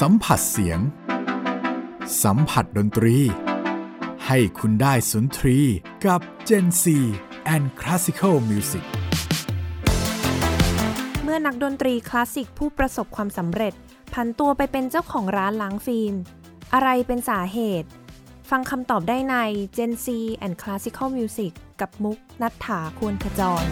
สัมผัสเสียง สัมผัสดนตรี ให้คุณได้สุนทรีกับ Gen C and Classical Music เมื่อนักดนตรีคลาสสิกผู้ประสบความสำเร็จผันตัวไปเป็นเจ้าของร้านล้างฟิล์ม อะไรเป็นสาเหตุ ฟังคำตอบได้ใน Gen C and Classical Music กับมุกนัฐถาควรขจร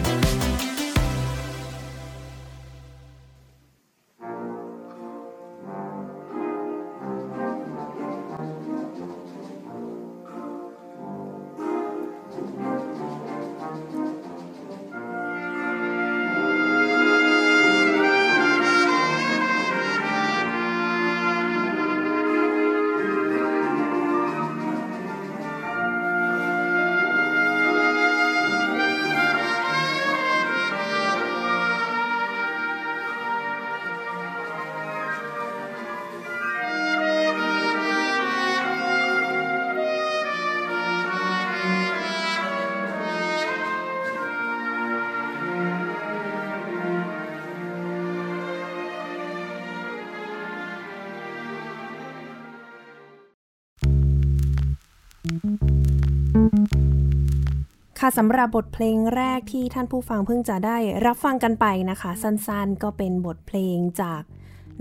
ค่ะสำหรับบทเพลงแรกที่ท่านผู้ฟังเพิ่งจะได้รับฟังกันไปนะคะ สั้นๆ ก็เป็นบทเพลงจาก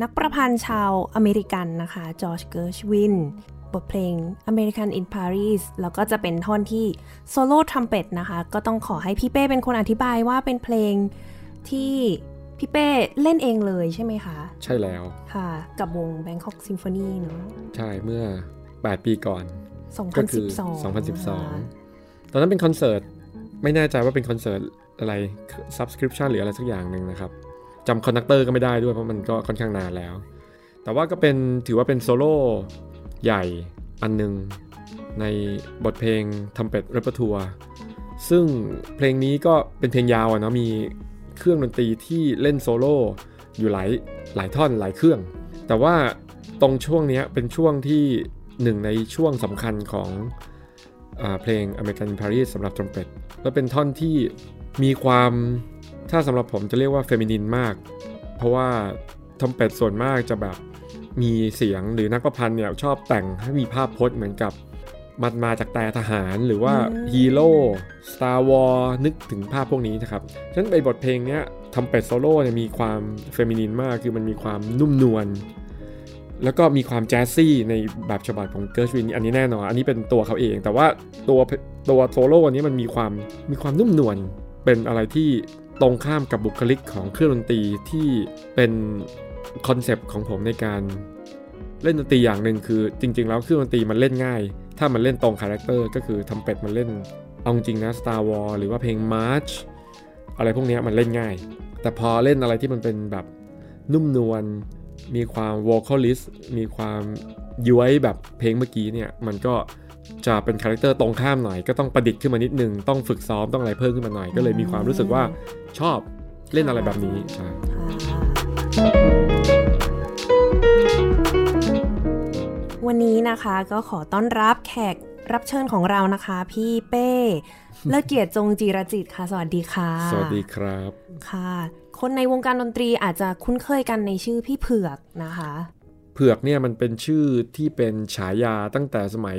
นักประพันธ์ชาวอเมริกันนะคะจอร์จเกิร์ชวินบทเพลง American in Paris แล้วก็จะเป็นท่อนที่โซโล่ทรัมเป็ตนะคะ ก็ต้องขอให้พี่เป้เป็นคนอธิบายว่าเป็นเพลงที่พี่เป้เล่นเองเลยใช่ไหมคะ ใช่แล้วค่ะ กับวง Bangkok Symphony เนาะใช่เมื่อ 8 ปีก่อนก็คือ2012 2012 ตอนนั้นเป็นคอนเสิร์ต ไม่แน่ใจว่าเป็นคอนเสิร์ตอะไร subscription หรืออะไรสักอย่างหนึ่งนะครับจำ conductor ก็ไม่ได้ด้วยเพราะมันก็ค่อนข้างนานแล้ว แต่ว่าก็เป็นถือว่าเป็นโซโล่ใหญ่อันหนึ่งในบทเพลงทรัมเป็ต repertoire ซึ่งเพลงนี้ก็เป็นเพลงยาวอะเนาะมีเครื่องดนตรีที่เล่นโซโล่อยู่หลายหลายท่อนหลายเครื่อง แต่ว่าตรงช่วงนี้เป็นช่วงที่หนึ่งในช่วงสำคัญของ เพลง American in Paris สำหรับทรัมเป็ตและเป็นท่อนที่มีความถ้าสำหรับผมจะเรียกว่าเฟมินินมาก เพราะว่าทรัมเป็ตส่วนมากจะแบบมีเสียงหรือนักประพันธ์เนี่ยชอบแต่งให้มีภาพพจน์เหมือนกับมันมาจากแต่ทหารหรือว่าอืมฮีโร่ Star War นึกถึงภาพพวกนี้นะครับฉะนั้นไอบทเพลงเนี้ยทรัมเป็ตโซโล่เนี่ยมีความ feminine มาก คือมันมีความนุ่มนวล แล้วก็มีความแจ๊สซี่ในแบบฉบับของเกิร์ชวินอันนี้แน่นอน อันนี้เป็นตัวเขาเอง แต่ว่าตัวตัวโซโล่อันนี้มันมีความมีความนุ่มนวลเป็นอะไรที่ตรงข้ามกับบุคลิกของเครื่องดนตรีที่เป็นคอนเซปต์ของผมในการเล่นดนตรีอย่างหนึ่งคือจริง ๆ แล้วเครื่องดนตรีมันเล่นง่าย ถ้ามันเล่นตรง character ก็คือทรัมเป็ตมันเล่นเอาจริงนะ Star War หรือว่าเพลง March อะไรพวกนี้มันเล่นง่าย แต่พอเล่นอะไรที่มันเป็นแบบนุ่มนวล มีความ vocalist มีความย้วยแบบเพลงเมื่อกี้เนี่ย มันก็จะเป็น character ตรงข้ามหน่อย ก็ต้องประดิษฐ์ขึ้นมานิดนึง ต้องฝึกซ้อมต้องอะไรเพิ่มขึ้นมาหน่อย ก็เลยมีความรู้สึกว่าชอบเล่นอะไรแบบนี้ใช่วันนี้นะคะก็ขอต้อนรับแขกรับเชิญของเรานะคะ พี่เป้ เลิศเกียรติจงจีรจิตค่ะ สวัสดีค่ะ สวัสดีครับ ค่ะ คนในวงการดนตรีอาจจะคุ้นเคยกันในชื่อพี่เผือกนะคะ เผือกเนี่ยมันเป็นชื่อที่เป็นฉายาตั้งแต่สมัย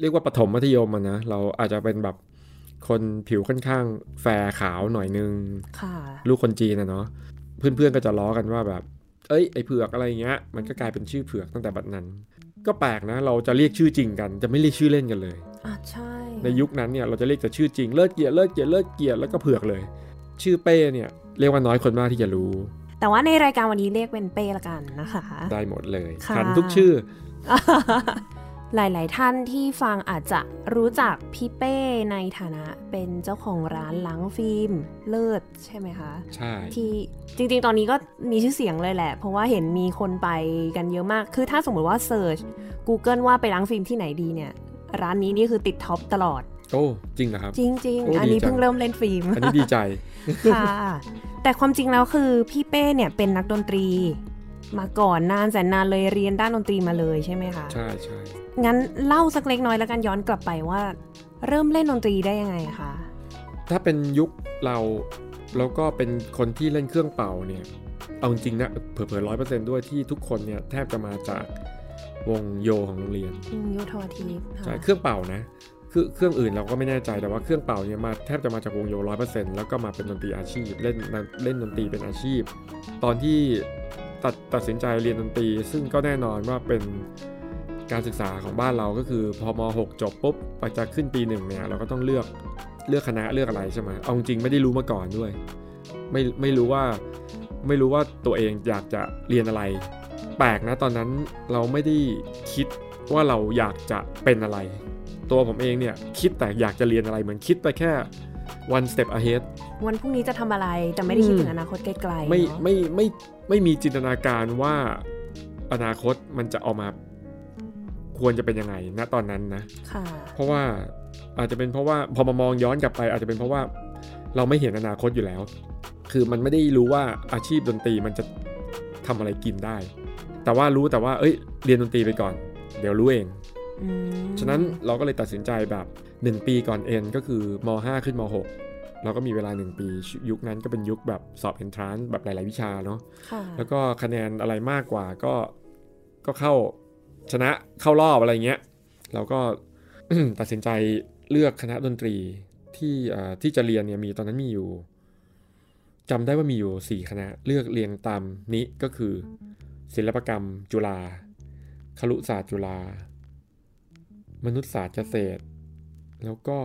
เรียกว่าปฐมมัธยมอะนะเราอาจจะเป็นแบบคนผิวค่อนข้างแฟร์ขาวหน่อยนึงค่ะลูกคนจีนนะเนาะเพื่อนๆก็จะล้อกันว่าแบบ เอ้ยไอเผือกอะไรเงี้ย มันก็กลายเป็นชื่อเผือกตั้งแต่บัดนั้น ก็แปลกนะเราจะเรียกชื่อจริงกัน จะไม่เรียกชื่อเล่นกันเลยอะใช่ในยุคนั้นเนี่ยเราจะเรียกแต่ชื่อจริงเลิศเกียรติเลิศเกียรติเลิศเกียรติแล้วก็เผือกเลย ชื่อเป้เนี่ยเรียกว่าน้อยคนมากที่จะรู้ แต่ว่าในรายการวันนี้เรียกเป็นเป้ละกันนะคะ ได้หมดเลยค่ะขันทุกชื่อ หลาย ๆ ท่านที่ฟังอาจจะรู้จักพี่เป้ในฐานะเป็นเจ้าของร้านล้างฟิล์มเลิศใช่ไหมคะ ใช่ ที่จริง ๆ ตอนนี้ก็มีชื่อเสียงเลยแหละ เพราะว่าเห็นมีคนไปกันเยอะมาก คือถ้าสมมติว่า search Google ว่าไปล้างฟิล์มที่ไหนดีเนี่ย ร้านนี้นี่คือติด top ตลอดโอ้จริงเหรอครับ จริงโอ้ๆอันนี้ดีจังเพิ่งเริ่มเล่นฟิล์ม อันนี้ดีใจ ค่ะ แต่ความจริงแล้วคือพี่เป้เนี่ยเป็นนักดนตรี มาก่อนนานแสนนานเลยเรียนด้านดนตรีมาเลยใช่ไหมคะใช่ใช่งั้นเล่าสักเล็กน้อยแล้วกันย้อนกลับไปว่า เริ่มเล่นดนตรีได้ยังไงคะถ้าเป็นยุคเราแล้วก็เป็นคนที่เล่นเครื่องเป่าเนี่ยเอาเอาจริงๆนะเผลอๆร้อยเปอร์เซนต์ด้วยที่ทุกคนเนี่ยแทบจะมาจากวงโยของโรงเรียนอืมโยธวาทิตใช่เครื่องเป่านะ คือเครื่องอื่นเราก็ไม่แน่ใจแต่ว่าเครื่องเป่าเนี่ยมาแทบจะมาจากวงโยร้อยเปอร์เซ็นต์แล้วก็มาเป็นดนตรีอาชีพเล่นเล่นดนตรีเป็นอาชีพ ตอนที่ตัดตัดสินใจเรียนดนตรี ซึ่งก็แน่นอนว่าเป็นการศึกษาของบ้านเราก็คือพอม .6 จบปุ๊บไปจะขึ้นปีหนึ่งเนี่ยเราก็ต้องเลือกเลือกคณะเลือกอะไรใช่ไหมเอาจริงไม่ได้รู้มาก่อนด้วย ไม่ไม่รู้ว่าไม่รู้ว่าตัวเองอยากจะเรียนอะไร แปลกนะตอนนั้นเราไม่ได้คิดว่าเราอยากจะเป็นอะไร ตัวผมเองเนี่ยคิดแต่อยากจะเรียนอะไรเหมือนคิดไปแค่ one step ahead วันพรุ่งนี้จะทำอะไรแต่ไม่ได้คิดถึงอนาคตไกลๆไม่เนอะไม่ไม่ไม่มีจินตนาการว่าอนาคตมันจะออกมาควรจะเป็นยังไงณตอนนั้นนะค่ะเพราะว่าอาจจะเป็นเพราะว่าพอมามองย้อนกลับไป อาจจะเป็นเพราะว่าเราไม่เห็นอนาคตอยู่แล้ว คือมันไม่ได้รู้ว่าอาชีพดนตรีมันจะทำอะไรกินได้ แต่ว่ารู้แต่ว่า เอ้ย เรียนดนตรีไปก่อน เดี๋ยวรู้เองอืม ฉะนั้นเราก็เลยตัดสินใจแบบ 1 ปีก่อนเอ็นก็คือม 5 ขึ้นม 6 เราก็มีเวลา 1 ปี ยุคนั้นก็เป็นยุคแบบสอบเอนทรานแบบหลาย ๆ วิชาเนาะค่ะแล้วก็คะแนนอะไรมากกว่าก็ก็เข้าชนะเข้ารอบอะไรเงี้ย เราก็ตัดสินใจเลือกคณะดนตรีที่เอ่อที่จะเรียนเนี่ยมีตอนนั้นมีอยู่จำได้ว่ามีอยู่ 4 คณะเลือกเรียงตามนี้ก็คือ ศิลปกรรมจุฬาครุศาสตร์จุฬา มนุษยศาสตร์เกษตร แล้วก็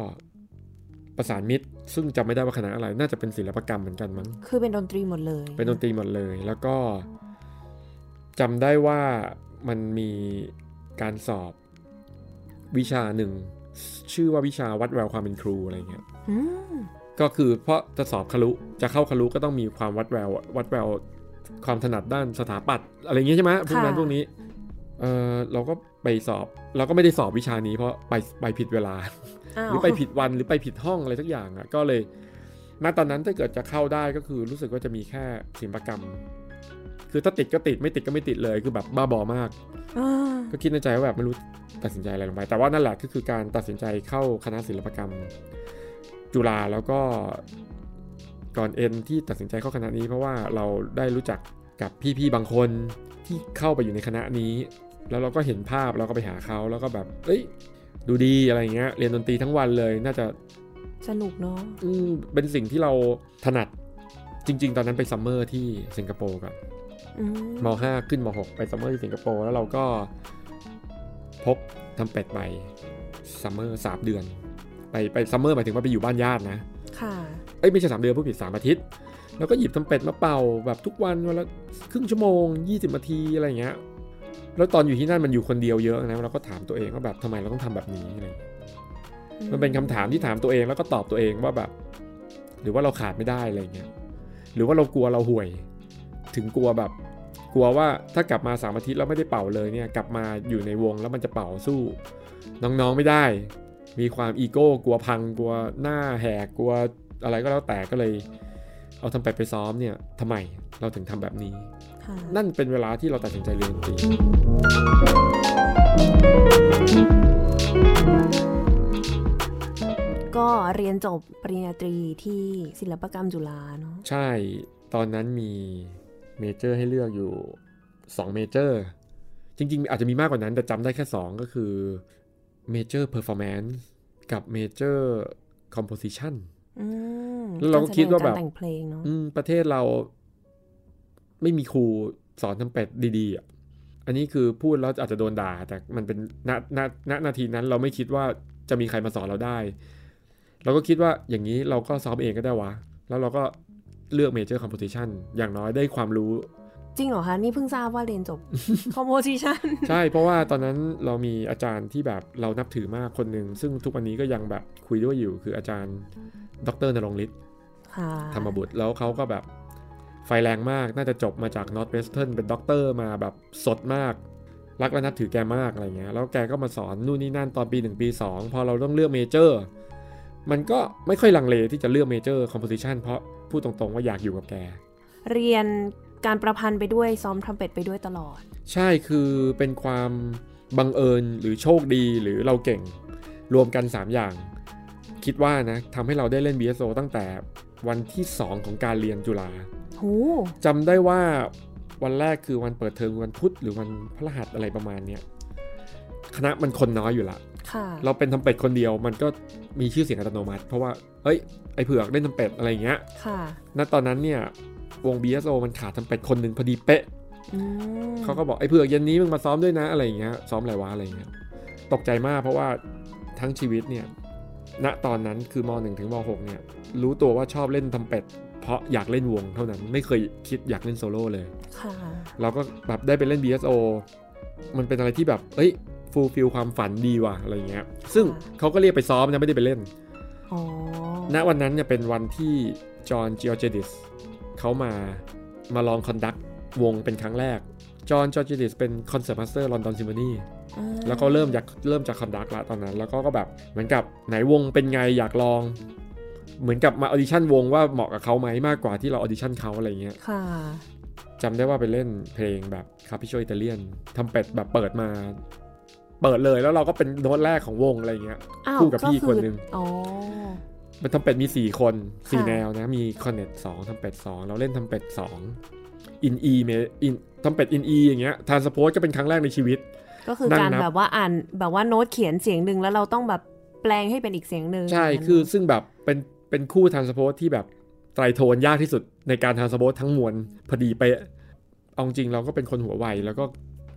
ประสานมิตร ซึ่งจำไม่ได้ว่าคณะอะไร น่าจะเป็นศิลปกรรมเหมือนกันมั้ง คือเป็นดนตรีหมดเลย เป็นดนตรีหมดเลย แล้วก็จำได้ว่ามันมีการสอบวิชาหนึ่ง ชื่อว่าวิชาวัดแววความเป็นครูอะไรเงี้ยอืมก็คือเพราะจะสอบคารุจะเข้าคารุก็ต้องมีความวัดแวววัดแววความถนัดด้านสถาปัตย์อะไรอย่างเงี้ยใช่ไหมพวกนั้นพวกนี้ เออเราก็ไปสอบ เราก็ไม่ได้สอบวิชานี้เพราะไปไปผิดเวลาอ้าวหรือไปผิดวันหรือไปผิดห้องอะไรสักอย่างอะก็เลยณตอนนั้นถ้าเกิดจะเข้าได้ก็คือรู้สึกว่าจะมีแค่ศิลปกรรม คือถ้าติดก็ติดไม่ติดก็ไม่ติดเลยคือแบบบ้าบอมากอ่าก็คิดในใจว่าแบบไม่รู้ตัดสินใจอะไรลงไป แต่ว่านั่นแหละก็คือการตัดสินใจเข้าคณะศิลปกรรม จุฬาแล้วก็ก่อนเอ็นที่ตัดสินใจเข้าคณะนี้ เพราะว่าเราได้รู้จักกับพี่ๆบางคนที่เข้าไปอยู่ในคณะนี้ แล้วเราก็เห็นภาพเราก็ไปหาเขาแล้วก็แบบ เอ้ย ดูดีอะไรอย่างเงี้ย เรียนดนตรีทั้งวันเลย น่าจะสนุกเนาะอืมเป็นสิ่งที่เราถนัดจริง ๆ ตอนนั้นไป summer ที่สิงคโปร์กันอืมม .5 ขึ้นม .6 ไปซัมเมอร์ที่สิงคโปร์แล้วเราก็พกทรัมเป็ตไปซัมเมอร์สามเดือน ไปไป summer หมายถึงว่าไปอยู่บ้านญาตินะ ค่ะ เอ้ยไม่ใช่สามเดือนผู้ผิดสามอาทิตย์ แล้วก็หยิบทำเป็ดมาเป่าแบบทุกวันวันละครึ่งชั่วโมง 20นาทีอะไรอย่างเงี้ย แล้วตอนอยู่ที่นั่นมันอยู่คนเดียวเยอะนะเราก็ถามตัวเองว่าแบบทำไมเราต้องทำแบบนี้อะไรอย่างเงี้ยมันเป็นคำถามที่ถามตัวเองแล้วก็ตอบตัวเองว่าแบบ หรือว่าเราขาดไม่ได้อะไรเงี้ยหรือว่าเรากลัวเราห่วย ถึงกลัวแบบ กลัวว่าถ้ากลับมาสามอาทิตย์แล้วไม่ได้เป่าเลยเนี่ย กลับมาอยู่ในวงแล้วมันจะเป่าสู้ น้องๆไม่ได้ มีความอีโก้กลัวพังกลัวหน้าแหกกลัวอะไรก็แล้วแต่ก็เลย เอาทำไปไปซ้อมเนี่ยทำไมเราถึงทำแบบนี้ค่ะ นั่นเป็นเวลาที่เราตัดสินใจเรียนดนตรีก็เรียนจบปริญญาตรีที่ศิลปกรรมจุฬาเนาะใช่ตอนนั้นมีเมเจอร์ให้เลือกอยู่2 major จริงๆ อาจจะมีมากกว่านั้น แต่จำได้แค่ 2 ก็คือ major performance กับ major compositionอืมแล้วเราก็คิดว่าแบบการแต่งเพลงเนาะประเทศเรา ไม่มีครูสอนทรัมเป็ตดีๆอะอันนี้คือพูดแล้วอาจจะโดนด่า แต่มันเป็นณณณนาทีนั้นเราไม่คิดว่าจะมีใครมาสอนเราได้ เราก็คิดว่าอย่างนี้เราก็ซ้อมเองก็ได้วะ แล้วเราก็เลือก major composition อย่างน้อยได้ความรู้ จริงเหรอคะ นี่เพิ่งทราบว่าเรียนจบ composition ใช่ เพราะว่าตอนนั้นเรามีอาจารย์ที่แบบเรานับถือมากคนหนึ่ง ซึ่งทุกวันนี้ก็ยังแบบคุยด้วยอยู่คืออาจารย์ ดร.ณรงค์ฤทธิ์ค่ะธรรมบุตรแล้วเขาก็แบบไฟแรงมาก น่าจะจบมาจาก Northwestern เป็นด็อกเตอร์มาแบบสดมาก รักและนับถือแกมากอะไรเงี้ย แล้วแกก็มาสอนนู่นนี่นั่นตอนปี 1 ปี 2 พอเราต้องเลือก major มันก็ไม่ค่อยลังเลที่จะเลือก major composition เพราะพูดตรงๆว่าอยากอยู่กับแก เรียนการประพันธ์ไปด้วยซ้อมทรัมเป็ตไปด้วยตลอด ใช่คือเป็นความบังเอิญหรือโชคดีหรือเราเก่ง รวมกัน 3 อย่าง คิดว่านะทำให้เราได้เล่น BSO ตั้งแต่วันที่ 2 ของการเรียนจุฬา โห จำได้ว่าวันแรกคือวันเปิดเทอมวันพุธหรือวันพฤหัสอะไรประมาณเนี้ยคณะมันคนน้อยอยู่ละค่ะเราเป็นทำเป็ดคนเดียวมันก็มีชื่อเสียงอัตโนมัติ เพราะว่าเอ้ยไอเผือกเล่นทำเป็ดอะไรอย่างเงี้ยค่ะณตอนนั้นเนี่ยวง BSO มันขาดทำเป็ดคนหนึ่งพอดีเป๊ะอืมเขาก็บอกไอ้เผือกเย็นนี้มึงมาซ้อมด้วยนะอะไรอย่างเงี้ยซ้อมอะไรวะอะไรอย่างเงี้ยตกใจมากเพราะว่าทั้งชีวิตเนี่ยณตอนนั้นคือม .1 ถึงม .6 เนี่ยรู้ตัวว่าชอบเล่นทำเป็ด เพราะอยากเล่นวงเท่านั้นไม่เคยคิดอยากเล่นโซโล่เลยค่ะเราก็แบบได้ไปเล่น BSO มันเป็นอะไรที่แบบ เอ้ย fulfill ความฝันดีว่ะอะไรอย่างเงี้ย ซึ่งเขาก็เรียกไปซ้อมนะไม่ได้ไปเล่นอ๋อณวันนั้นเนี่ยเป็นวันที่ John Georgiadis เขามามาลอง conduct วงเป็นครั้งแรก John Georgiadis เป็น concertmaster London Symphony อืมแล้วก็เริ่มจากเริ่มจาก conduct ละตอนนั้น แล้วก็ก็แบบเหมือนกับไหนวงเป็นไงอยากลอง เหมือนกับมา audition วงว่าเหมาะกับเขาไหมมากกว่าที่เรา audition เขาอะไรเงี้ยค่ะจำได้ว่าไปเล่นเพลงแบบคาพิโชอิตาเลียนทำเป็ดแบบเปิดมา เปิดเลยแล้วเราก็เป็นโน้ตแรกของวงอะไรเงี้ยอ้าวคู่กับพี่อคนหนึ่งอ๋อมันทำเป็ดมี4คน4ค่ะแนวนะ มีคอนเนตสองทำเป็ด2เราเล่นทำเป็ด2อินอีเมอินทำเป็ดอินอีอย่างเงี้ยทานสโพสก็เป็นครั้งแรกในชีวิต ก็คือนั่งการนับแบบว่าอ่านแบบว่าโน้ตเขียนเสียงหนึ่งแล้วเราต้องแบบแปลงให้เป็นอีกเสียงหนึ่งใช่ย่างนั้นคือซึ่งแบบเป็น เป็นคู่ทานสโพสที่แบบไตรโทนยากที่สุดในการทานสโพสทั้งมวลพอดีเป๊ะเอาจริงเราก็เป็นคนหัวไวแล้วก็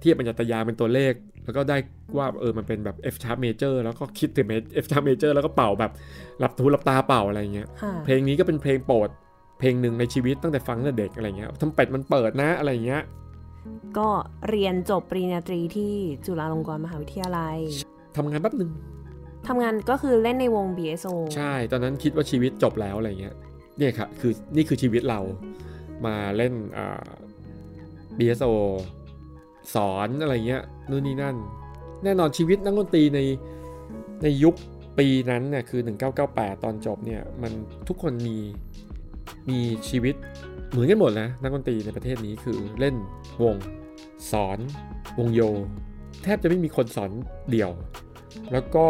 เทียบปัญญาตยาเป็นตัวเลข แล้วก็ได้ว่าเออมันเป็นแบบ F sharp major แล้วก็คิดถึง F sharp major แล้วก็เป่าแบบหลับทูหลับตาเป่าอะไรเงี้ยค่ะเพลงนี้ก็เป็นเพลงโปรดเพลงหนึ่งในชีวิตตั้งแต่ฟังตั้งแต่เด็กอะไรเงี้ยทำเป็ดมันเปิดนะอะไรเงี้ยก็เรียนจบปริญญาตรีที่จุฬาลงกรณ์มหาวิทยาลัยทำงานแป๊บหนึ่ง ทำงานก็คือเล่นในวง BSO ใช่ ตอนนั้นคิดว่าชีวิตจบแล้วอะไรเงี้ยเนี่ยค่ะคือนี่คือชีวิตเรามาเล่นอ่า BSO สอนอะไรเงี้ยนู่นนี่นั่น แน่นอนชีวิตนักดนตรีในในยุคปีนั้นเนี่ยคือ 1998 ตอนจบเนี่ยมันทุกคนมีมีชีวิตเหมือนกันหมดนะนักดนตรีในประเทศนี้คือเล่นวงสอนวงโย แทบจะไม่มีคนสอนเดี่ยว แล้วก็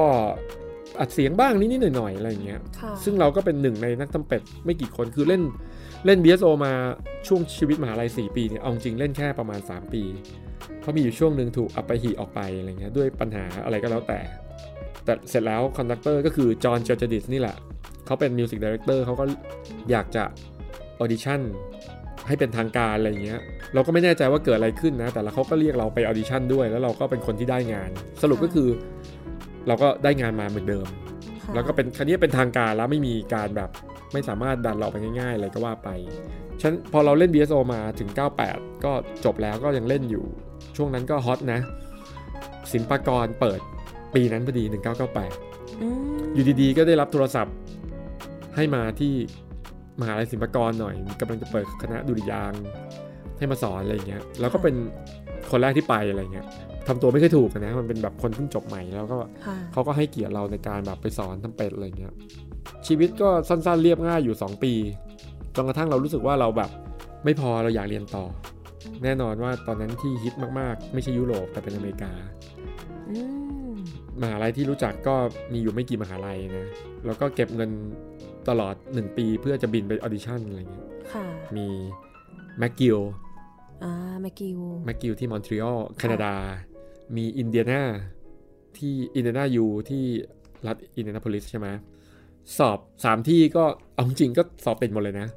อัดเสียงบ้างนิดๆหน่อยๆอะไรอย่างเงี้ยค่ะซึ่งเราก็เป็นหนึ่งในนักทรัมเป็ตไม่กี่คนคือเล่นเล่น BSO มาช่วงชีวิตมหาลัย 4 ปีเนี่ยเอาจริงเล่นแค่ประมาณ 3 ปี เพราะมีอยู่ช่วงหนึ่งถูกอัปไปหีออกไปอะไรเงี้ยด้วยปัญหาอะไรก็แล้วแต่ แต่เสร็จแล้ว conductor ก็คือ John Georgiadis นี่แหละเขาเป็น music director เขาก็อยากจะ audition ให้เป็นทางการอะไรเงี้ย เราก็ไม่แน่ใจว่าเกิดอะไรขึ้นนะ แต่ละเขาก็เรียกเราไป audition ด้วย แล้วเราก็เป็นคนที่ได้งาน สรุปก็คือ เราก็ได้งานมาเหมือนเดิมค่ะแล้วก็เป็นคราวนี้เป็นทางการแล้วไม่มีการแบบไม่สามารถดันเราไปง่ายๆอะไรก็ว่าไปฉันพอเราเล่น BSO มาถึง 98 ก็จบแล้วก็ยังเล่นอยู่ ช่วงนั้นก็ hot นะ ศิลปากรเปิดปีนั้นพอดี 1998อืมอยู่ดีๆ ก็ได้รับโทรศัพท์ให้มาที่มหาลัยศิลปากรหน่อยกำลังจะเปิดคณะดุริยางค์ให้มาสอนอะไรเงี้ยแล้วก็เป็นคนแรกที่ไปอะไรเงี้ย ทำตัวไม่ค่อยถูกอะนะ มันเป็นแบบคนเพิ่งจบใหม่แล้วก็ค่ะเขาก็ให้เกียรติเราในการแบบไปสอนทำเป็ดอะไรเงี้ย ชีวิตก็สั้นๆเรียบง่ายอยู่ 2 ปี จนกระทั่งเรารู้สึกว่าเราแบบไม่พอเราอยากเรียนต่อ แน่นอนว่าตอนนั้นที่ฮิตมากๆ ไม่ใช่ยุโรปแต่เป็นอเมริกาอืมมหาลัยที่รู้จักก็มีอยู่ไม่กี่มหาลัยนะ แล้วก็เก็บเงินตลอด 1 ปีเพื่อจะบินไป audition อะไรเงี้ยค่ะมี McGillอ่าแมกกิวแมคกิลที่มอนทรีออลแคนาดา มีอินเดียนาที่ Indiana U ที่รัฐอินเดียนาโพลิสใช่ไหมสอบสามที่ก็เอาจริงก็สอบติดหมดเลยนะ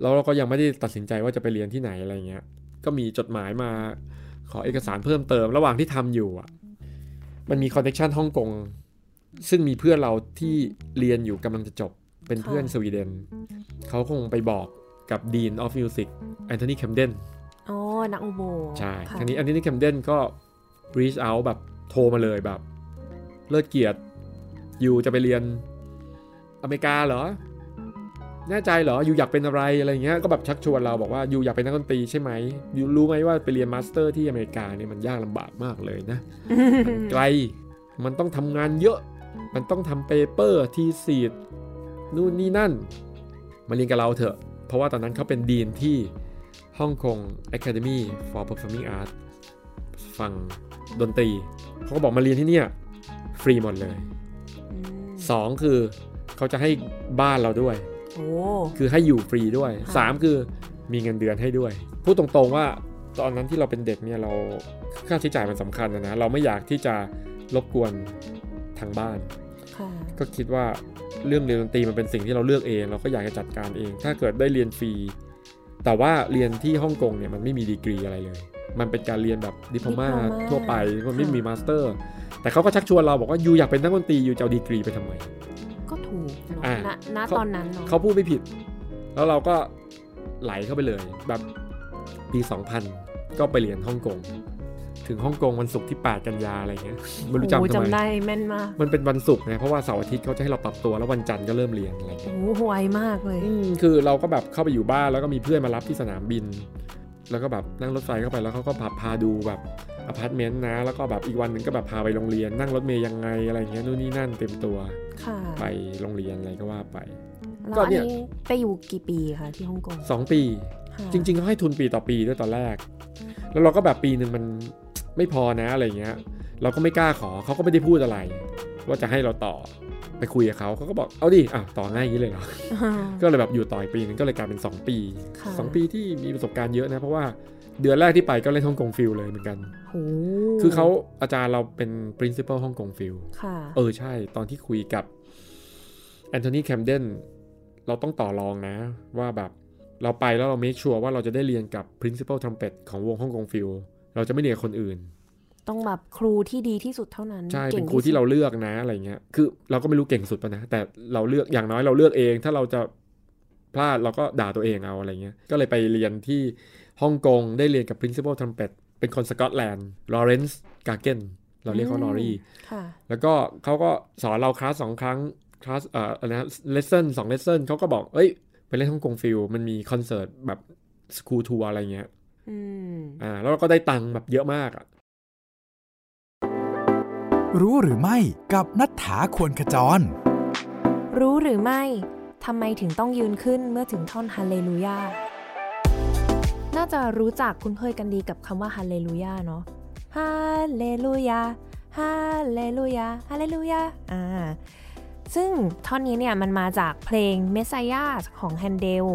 แล้วเราก็ยังไม่ได้ตัดสินใจว่าจะไปเรียนที่ไหนอะไรเงี้ย ก็มีจดหมายมาขอเอกสารเพิ่มเติมระหว่างที่ทำอยู่อะ มันมีคอนเน t ชันฮ่องกง ซึ่งมีเพื่อนเราที่เรียนอยู่กำลังจะจบเป็นเพื่อนสวีเดน เขาคงไปบอกกับ Dean of Music แอนโทนีแคมเดนอ๋อนักอุโบใช่ค่ะครั้นี้อันนี้แคมเดนก็ reach out แบบโทรมาเลยแบบ เลิศเกียรติอยู่จะไปเรียนอเมริกาเหรอ แน่ใจเหรอ you อยากเป็นอะไรอะไรเงี้ย ก็แบบชักชวนเราบอกว่า you อยากเป็นนักดนตรีใช่ไหม you รู้ไหมว่าไปเรียน master ที่อเมริกาเนี่ยมันยากลำบากมากเลยนะมันไกล มันต้องทำงานเยอะ มันต้องทำ paper thesis นู่นนี่นั่น มาเรียนกับเราเถอะ เพราะว่าตอนนั้นเขาเป็น dean ที่ฮ่องกง Academy for Performing Arts ฝั่ง ดนตรีเขาก็บอกมาเรียนที่เนี่ยฟรีหมดเลยอืม2คือเขาจะให้บ้านเราด้วยโอ้คือให้อยู่ฟรีด้วยค่ะ3คือมีเงินเดือนให้ด้วย พูดตรงๆว่าตอนนั้นที่เราเป็นเด็กเนี่ยเราค่าใช้จ่ายมันสำคัญนะนะเราไม่อยากที่จะรบกวนทางบ้านค่ะก็คิดว่าเรื่องเรียนดนตรีมันเป็นสิ่งที่เราเลือกเอง เราก็อยากจะจัดการเอง ถ้าเกิดได้เรียนฟรี แต่ว่าเรียนที่ฮ่องกงเนี่ยมันไม่มีดีกรีอะไรเลย มันเป็นการเรียนแบบดิพมา Diploma ทั่วไปมันไม่ค่ะมี master แต่เขาก็ชักชวนเราบอกว่า you อยากเป็นนักดนตรี you จะเอาดีกรีไปทำไม ก็ถูกเนอะอ่าณณเขาตอนนั้นเนาะเขาพูดไม่ผิด แล้วเราก็ไหลเข้าไปเลยแบบปี 2000 ก็ไปเรียนฮ่องกงถึงฮ่องกงวันศุกร์ที่ 8 กันยาอะไรเงี้ยไม่รู้โอ้โหจำทำไมจำได้แม่นมากมันเป็นวันศุกร์ไงเพราะว่าเสาร์อาทิตย์เขาจะให้เราปรับตัวแล้ววันจันทร์ก็เริ่มเรียนอะไรเงี้ยโอ้โหไวมากเลยอืมคือเราก็แบบเข้าไปอยู่บ้านแล้วก็มีเพื่อนมารับที่สนามบิน แล้วก็แบบนั่งรถไฟเข้าไปแล้วเขาก็พาพาดูแบบอพาร์ตเมนต์นะ แล้วก็แบบอีกวันหนึ่งก็แบบพาไปโรงเรียน นั่งรถเมล์ยังไงอะไรเงี้ยนู่นนี่นั่นเต็มตัวค่ะไปโรงเรียนอะไรก็ว่าไปแล้วก็อันเนี่ยนี้ไปอยู่กี่ปีคะที่ฮ่องกง2ปีค่ะจริงๆเขาให้ทุนปีต่อปีด้วยตอนแรก แล้วเราก็แบบปีหนึ่งมันไม่พอนะอะไรเงี้ย เราก็ไม่กล้าขอเขาก็ไม่ได้พูดอะไร ว่าจะให้เราต่อ ไปคุยกับเขาเขาก็บอกเอาดิอะต่อง่ายอย่างนี้เลยเหรออ่าก็เลยแบบอยู่ต่ออีกปีหนึงก็เลยกลายเป็น 2 ปีค่ะ2ปีที่มีประสบการณ์เยอะนะ เพราะว่าเดือนแรกที่ไปก็เล่น Hong Kong Phil เลยเหมือนกันโหคือเขาอาจารย์เราเป็น principal ฮ่องกงฟิลค่ะเออใช่ตอนที่คุยกับ Anthony Camden เราต้องต่อรองนะ ว่าแบบเราไปแล้วเรา make sure ว่าเราจะได้เรียนกับ principal trumpet ของวง Hong Kong Phil เราจะไม่เรียนกับคนอื่น ต้องแบบครูที่ดีที่สุดเท่านั้นใช่ก่เป็งนครูที่เราเลือกนะอะไรเงี้ยคือเราก็ไม่รู้เก่งสุดปะนะแต่เราเลือกอย่างน้อยเราเลือกเอง ถ้าเราจะพลาดเราก็ด่าตัวเองเอาอะไรเงี้ยก็เลยไปเรียนที่ฮ่องกงได้เรียนกับ principal trumpet เป็นคนสกอตแลนด์ลอเรนซ์กาเกนเราเรียกเขาลอรี่ค่ะแล้วก็เขาก็สอนเราคลาสสองครั้งคลาสเอ่ออะไรนะ lesson สอง lesson เขาก็บอกเอ้ยไปเล่น Hong Kong Phil มันมีคอนเสิร์ตแบบ school tour อะไรเงี้ยอืมอ่าแล้วเราก็ได้ตังค์แบบเยอะมากอะ รู้หรือไม่กับนัฐถาควรขจร รู้หรือไม่ทำไมถึงต้องยืนขึ้นเมื่อถึงท่อนฮาเลลูยา น่าจะรู้จักคุ้นเคยกันดีกับคำว่าฮาเลลูยาเนาะ ฮาเลลูยา ฮาเลลูยา ฮาเลลูยา อ่า ซึ่งท่อนนี้เนี่ยมันมาจากเพลงเมส s ายาของแฮนเดล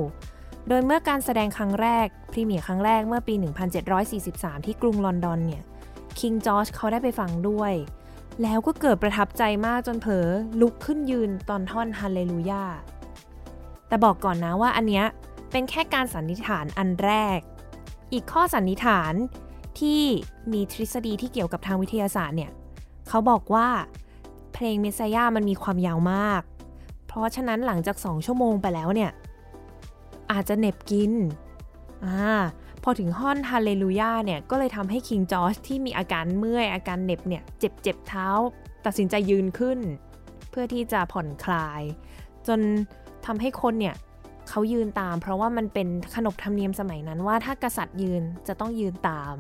โดยเมื่อการแสดงครั้งแรก premiere ครั้งแรกเมื่อปี 1743 ที่กรุงลอนดอนเนี่ย คิงจอร์จเขาได้ไปฟังด้วย แล้วก็เกิดประทับใจมากจนเผลอลุกขึ้นยืนตอนท่อนฮาเลลูยา แต่บอกก่อนนะว่าอันเนี้ยเป็นแค่การสันนิษฐานอันแรก อีกข้อสันนิษฐานที่มีทฤษฎีที่เกี่ยวกับทางวิทยาศาสตร์เนี่ยเขาบอกว่าเพลงเมสซายามันมีความยาวมาก เพราะฉะนั้นหลังจากสองชั่วโมงไปแล้วเนี่ยอาจจะเหน็บกินอ่า พอถึงท่อนฮาเลลูยาเนี่ยก็เลยทำให้คิงจอร์จที่มีอาการเมื่อยอาการเหน็บเนี่ยเจ็บเจ็บเท้า ตัดสินใจยืนขึ้น เพื่อที่จะผ่อนคลาย จนทำให้คนเนี่ยเขายืนตาม เพราะว่ามันเป็นขนบธรรมเนียมสมัยนั้นว่าถ้ากษัตริย์ยืนจะต้องยืนตาม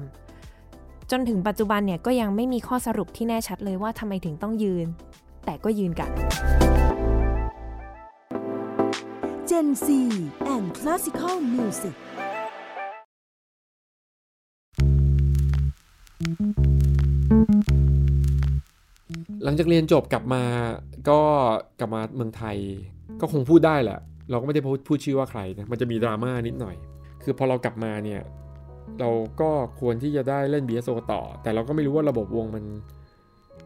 จนถึงปัจจุบันเนี่ยก็ยังไม่มีข้อสรุปที่แน่ชัดเลยว่าทำไมถึงต้องยืน แต่ก็ยืนกัน Gen Z and Classical Music หลังจากเรียนจบกลับมาก็กลับมาเมืองไทย ก็คงพูดได้แหละ เราก็ไม่ได้พูดพูดชื่อว่าใครนะมันจะมีดราม่านิดหน่อย คือพอเรากลับมาเนี่ยเราก็ควรที่จะได้เล่น BSO ต่อ แต่เราก็ไม่รู้ว่าระบบวงมัน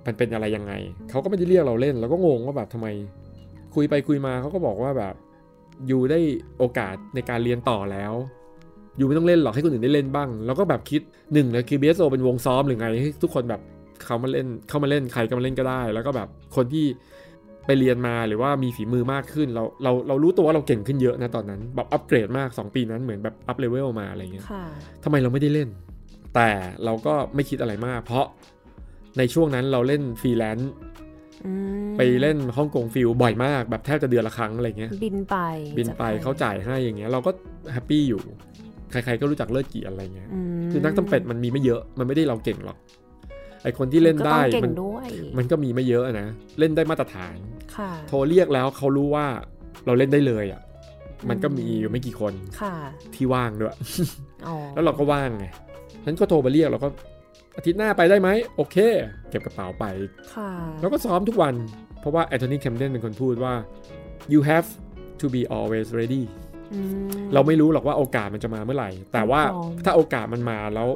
มันเป็นอะไรยังไง เขาก็ไม่ได้เรียกเราเล่น เราก็งงว่าแบบทำไม คุยไปคุยมาเขาก็บอกว่าแบบ you ได้โอกาสในการเรียนต่อแล้ว you ไม่ต้องเล่นหรอกให้คนอื่นได้เล่นบ้าง แล้วก็แบบคิดหนึ่งเลยคือ BSO เป็นวงซ้อมหรือไงให้ทุกคนแบบเขามาเล่นเข้ามาเล่นใครก็มาเล่นก็ได้ แล้วก็แบบคนที่ไปเรียนมาหรือว่ามีฝีมือมากขึ้น เราเราเรารู้ตัวว่าเราเก่งขึ้นเยอะนะตอนนั้น แบบอัปเกรดมาก 2 ปีนั้นเหมือนแบบ up level มาอะไรเงี้ยค่ะทำไมเราไม่ได้เล่น แต่เราก็ไม่คิดอะไรมาก เพราะในช่วงนั้นเราเล่นฟรีแลนซ์อืมไปเล่น Hong Kong Phil บ่อยมาก แบบแทบจะเดือนละครั้งอะไรเงี้ย บินไป บินไปจะเขาจ่ายให้อย่างเงี้ย เราก็ happy อยู่ ใครๆก็รู้จักเลิศเกียรติอะไรเงี้ยมคือนักทรัมเป็ตมันมีไม่เยอะมันไม่ได้เราเก่งหรอกไอคนที่เล่นก็ได้ต้องเก่งมันด้วยมันก็มีไม่เยอะนะเล่นได้มาตรฐานค่ะโทรเรียกแล้วเขารู้ว่าเราเล่นได้เลยอะมันก็มีอยู่ไม่กี่คนค่ะที่ว่างด้วยอ๋อแล้วเราก็ว่างไงฉันก็โทรไปเรียกเราก็อาทิตย์หน้าไปได้ไหมโอเค เก็บกระเป๋าไปค่ะแล้วก็ซ้อมทุกวัน เพราะว่า Anthony Camden เป็นคนพูดว่า you have to be always ready อืม เราไม่รู้หรอกว่าโอกาสมันจะมาเมื่อไหร่ แต่ว่าพร้อมถ้าโอกาสมันมาแล้ว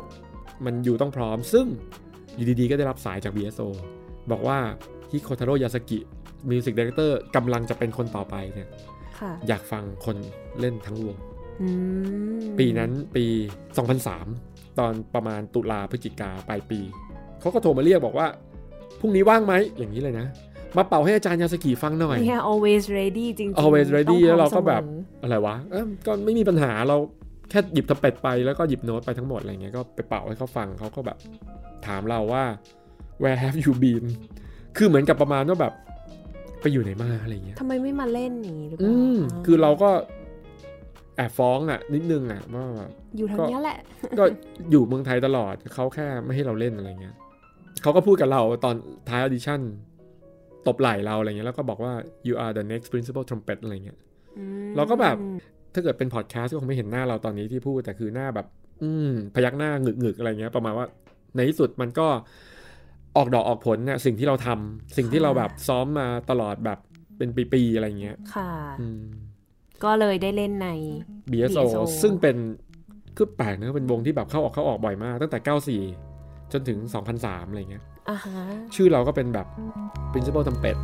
มัน you ต้องพร้อม ซึ่งอยู่ดีๆ ก็ได้รับสายจาก BSO บอกว่าฮิโคทาโร่ยาซากิ music director กำลังจะเป็นคนต่อไปเนี่ยค่ะอยากฟังคนเล่นทั้งวงอืมปีนั้นปี 2003 ตอนประมาณตุลาพฤศจิกาปลายปี เขาก็โทรมาเรียกบอกว่าพรุ่งนี้ว่างไหมอย่างนี้เลยนะ มาเป่าให้อาจารย์ยาสกิฟังหน่อยเนี่ย always ready จริงๆ always ready ต้องพร้อมแล้วเราก็แบบสมออะไรวะเอ้ยก็ไม่มีปัญหาเราแค่หยิบทำเป็ดไปแล้วก็หยิบโน้ตไปทั้งหมดอะไรเงี้ยก็ไปเป่าให้เขาฟังเขาก็แบบถามเราว่า where have you been คือเหมือนกับประมาณว่าแบบ ไปอยู่ไหนมาอะไรเงี้ยทำไมไม่มาเล่นอย่างนี้หรือเปล่า อืมคือเราก็แอบฟ้องอะ นิดนึงอะว่าแบบอยู่ทางเนี้ยแหละ ก็อยู่เมืองไทยตลอดเขาแค่ไม่ให้เราเล่นอะไรเงี้ยเขาก็พูดกับเราตอนท้าย audition ตบไหล่เราอะไรเงี้ยแล้วก็บอกว่า you are the next principal trumpet อะไรเงี้ยอืมเราก็แบบถ้าเกิดเป็นพอดแคสต์ก็คงไม่เห็นหน้าเราตอนนี้ที่พูดแต่คือหน้าแบบ อืมพยักหน้าหงึกหงึกๆอะไรเงี้ย ประมาณว่าในที่สุดมันก็ออกดอกออกผลเนี่ยสิ่งที่เราทำสิ่งที่เราแบบซ้อมมาตลอดแบบเป็นปีๆอะไรเงี้ย ค่ะอืมก็เลยได้เล่นใน BSO BSO ซึ่งเป็นคือแปลกนะเป็นวงที่แบบเข้าออกเข้าออกบ่อยมาก ตั้งแต่ 94 จนถึง 2003 อะไรเงี้ยอ่าฮะ ชื่อเราก็เป็นแบบ principal trumpet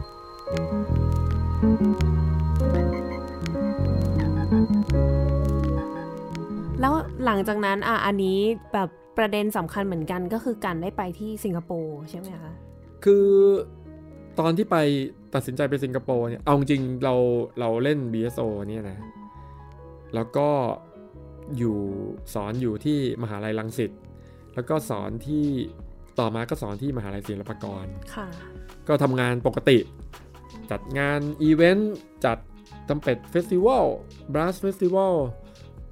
แล้วหลังจากนั้นอะอันนี้แบบประเด็นสำคัญเหมือนกันก็คือการได้ไปที่สิงคโปร์ใช่ไหมคะ คือตอนที่ไปตัดสินใจไปสิงคโปร์เนี่ย เอาจริงๆเราเราเล่น BSO เนี่ยนะ แล้วก็อยู่สอนอยู่ที่มหาลัยรังสิต แล้วก็สอนที่ ต่อมาก็สอนที่มหาลัยศิลปากรค่ะก็ทำงานปกติ จัดงานอีเวนต์จัด trumpet festival brass festival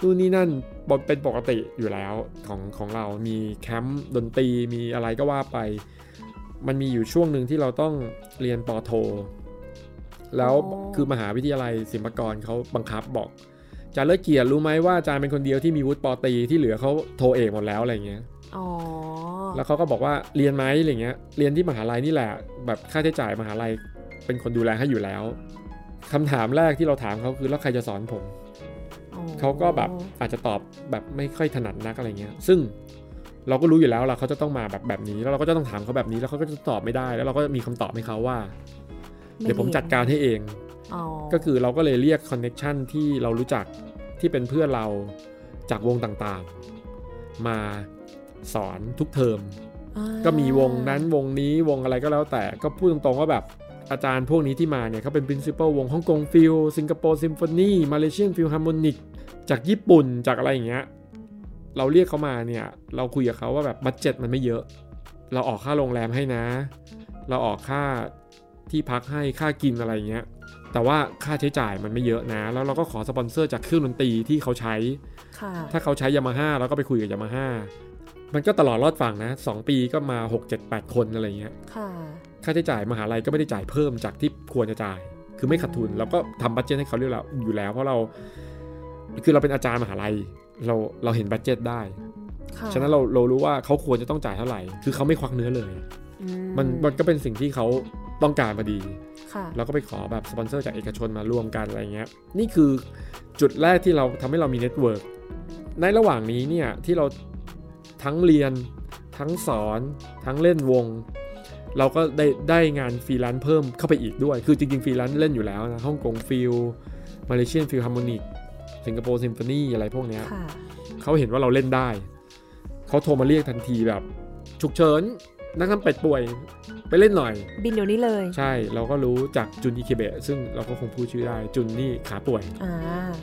นู่นนี่นั่นเป็นปกติอยู่แล้วของของเรามีแคมป์ดนตรีมีอะไรก็ว่าไป มันมีอยู่ช่วงหนึ่งที่เราต้องเรียนปอโท แล้วอ๋อคือมหาวิทยาลัยศิลปากรเขาบังคับบอกอาจารย์เลิศเกียรติรู้ไหมว่าอาจารย์เป็นคนเดียวที่มีวุฒิปอตรีที่เหลือเขาโทเอกหมดแล้วอะไรเงี้ย อ๋อ แล้วเขาก็บอกว่าเรียนไหมอะไรเงี้ย เรียนที่มหาลัยนี่แหละ แบบค่าใช้จ่ายมหาลัยเป็นคนดูแลให้อยู่แล้วคำถามแรกที่เราถามเขาคือแล้วใครจะสอนผมอ๋อเขาก็แบบอาจจะตอบแบบไม่ค่อยถนัดนักอะไรเงี้ย ซึ่งเราก็รู้อยู่แล้วล่ะเขาจะต้องมาแบบแบบนี้ แล้วเราก็จะต้องถามเขาแบบนี้ แล้วเขาก็จะตอบไม่ได้ แล้วเราก็มีคำตอบให้เขาว่า เดี๋ยวผมจัดการให้เองอ๋อก็คือเราก็เลยเรียกคอนเน็ชันที่เรารู้จักที่เป็นเพื่อนเราจากวงต่างๆ มา สอนทุกเทอมอ่าก็มีวงนั้นวงนี้วงอะไรก็แล้วแต่ก็พูดตรงๆว่าแบบอาจารย์พวกนี้ที่มาเนี่ยเขาเป็น principal วง Hong Kong Phil Singapore Symphony Malaysian Philharmonic จากญี่ปุ่นจากอะไรอย่างเงี้ยเราเรียกเขามาเนี่ย เราคุยกับเขาว่าแบบ budget มันไม่เยอะ เราออกค่าโรงแรมให้นะ เราออกค่าที่พักให้ค่ากินอะไรอย่างเงี้ย แต่ว่าค่าใช้จ่ายมันไม่เยอะนะ แล้วเราก็ขอสปอนเซอร์จากเครื่องดนตรีที่เขาใช้ค่ะถ้าเขาใช้ยามาฮ่าเราก็ไปคุยกับยามาฮ่า มันก็ตลอดรอดฝั่งนะ2ปีก็มา 6 7 8 คนอะไรเงี้ยค่ะค่าใช้จ่ายมหาลัยก็ไม่ได้จ่ายเพิ่มจากที่ควรจะจ่าย คือไม่ขาดทุนเราก็ทำ budget ให้เขาเรียกแล้วอยู่แล้ว เพราะเรา คือเราเป็นอาจารย์มหาลัย เราเราเห็น budget ได้ค่ะฉะนั้นเราเรารู้ว่าเขาควรจะต้องจ่ายเท่าไหร่ คือเขาไม่ควักเนื้อเลยอืมันมันก็เป็นสิ่งที่เขาต้องการพอดีค่ะเราก็ไปขอแบบสปอนเซอร์จากเอกชนมาร่วมกันอะไรเงี้ย นี่คือจุดแรกที่เราทำให้เรามี network ในระหว่างนี้เนี่ยที่เรา ทั้งเรียน ทั้งสอน ทั้งเล่นวง เราก็ได้ได้งานฟรีแลนซ์เพิ่มเข้าไปอีกด้วย คือจริงๆฟรีแลนซ์เล่นอยู่แล้วนะ Hong Kong Phil Malaysian Philharmonic Singapore Symphony อะไรพวกเนี้ยค่ะเขาเห็นว่าเราเล่นได้ เขาโทรมาเรียกทันทีแบบ ฉุกเฉิน นักทรัมเป็ตป่วยไปเล่นหน่อย บินเดี๋ยวนี้เลย ใช่เราก็รู้จากจุนอิเคเบะซึ่งเราก็คงพูดชื่อได้จุนนี่ขาป่วยอ่า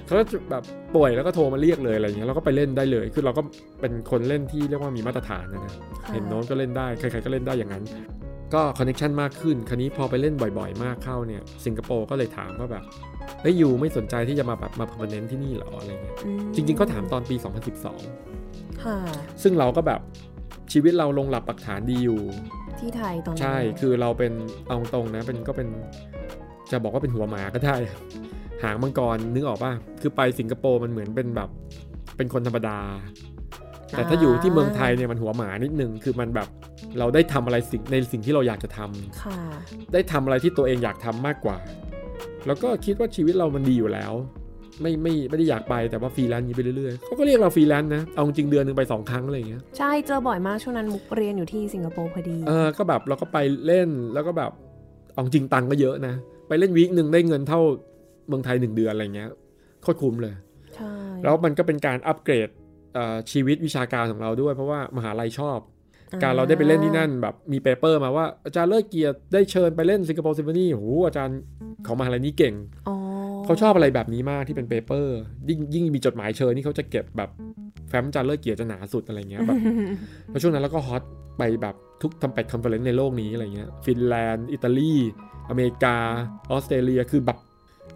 เขาก็แบบป่วยแล้วก็โทรมาเรียกเลยอะไรเงี้ยเราก็ไปเล่นได้เลย คือเราก็เป็นคนเล่นที่เรียกว่ามีมาตรฐานนะนะค่ะเห็นโน้ตก็เล่นได้ใครๆก็เล่นได้อย่างนั้น ก็คอนเน t ชันมากขึ้นคราวนี้พอไปเล่นบ่อยๆ มากเข้าเนี่ยสิงคโปร์ก็เลยถามว่าแบบเฮ้ยยูไม่สนใจที่จะมาแบบมาพ e ร์เนนที่นี่เหรออะไรเงี้ยอืมจริงๆก็ถามตอนปี 2012ค่ะซึ่งเราก็แบบ ชีวิตเราลงหลักปักฐานดีอยู่ ที่ไทยตอนนั้นใช่คือเราเป็นเอาตรงๆนะเป็นก็เป็นจะบอกว่าเป็นหัวหมาก็ได้ หางมังกรนึกออกป่ะคือไปสิงคโปร์มันเหมือนเป็นแบบเป็นคนธรรมดา แต่ถ้าอยู่ที่เมืองไทยเนี่ยมันหัวหมานิดนึงคือมันแบบเราได้ทำอะไรสิ่งในสิ่งที่เราอยากจะทำค่ะ ได้ทำอะไรที่ตัวเองอยากทำมากกว่า แล้วก็คิดว่าชีวิตเรามันดีอยู่แล้ว ไม่ไม่ไม่ได้อยากไปแต่ว่าฟรีแลนซ์นี้ไปเรื่อยๆเขาก็เรียกเราฟรีแลนซ์นะ เอาจริงๆเดือนหนึ่งไปสองครั้งอะไรอย่างเงี้ยใช่เจอบ่อยมากช่วงนั้นมุกเรียนอยู่ที่สิงคโปร์พอดีเออก็แบบเราก็ไปเล่นแล้วก็แบบเอาจริงตังค์ก็เยอะนะ ไปเล่น week หนึ่งได้เงินเท่าเมืองไทยหนึ่งเดือนอะไรเงี้ยโคตรคุ้มเลยใช่แล้วมันก็เป็นการอัปเกรดเอ่อชีวิตวิชาการของเราด้วย เพราะว่ามหาลัยชอบ การเราได้ไปเล่นที่นั่นแบบมี paper มาว่าอาจารย์เลิศเกียรติได้เชิญไปเล่น Singapore Symphony โอ้โหอาจารย์ของมหาลัยนี้เก่งอ๋อ เขาชอบอะไรแบบนี้มากที่เป็น paper ยิ่งยิ่งมีจดหมายเชิญนี่เขาจะเก็บแบบแฟ้มอาจารย์เลิศเกียรติจะหนาสุดอะไรเงี้ยแบบแล้วช่วงนั้นเราก็ฮอตไปแบบทุก trumpet conference ในโลกนี้อะไรเงี้ยฟินแลนด์ อิตาลี อเมริกา ออสเตรเลียคือแบบ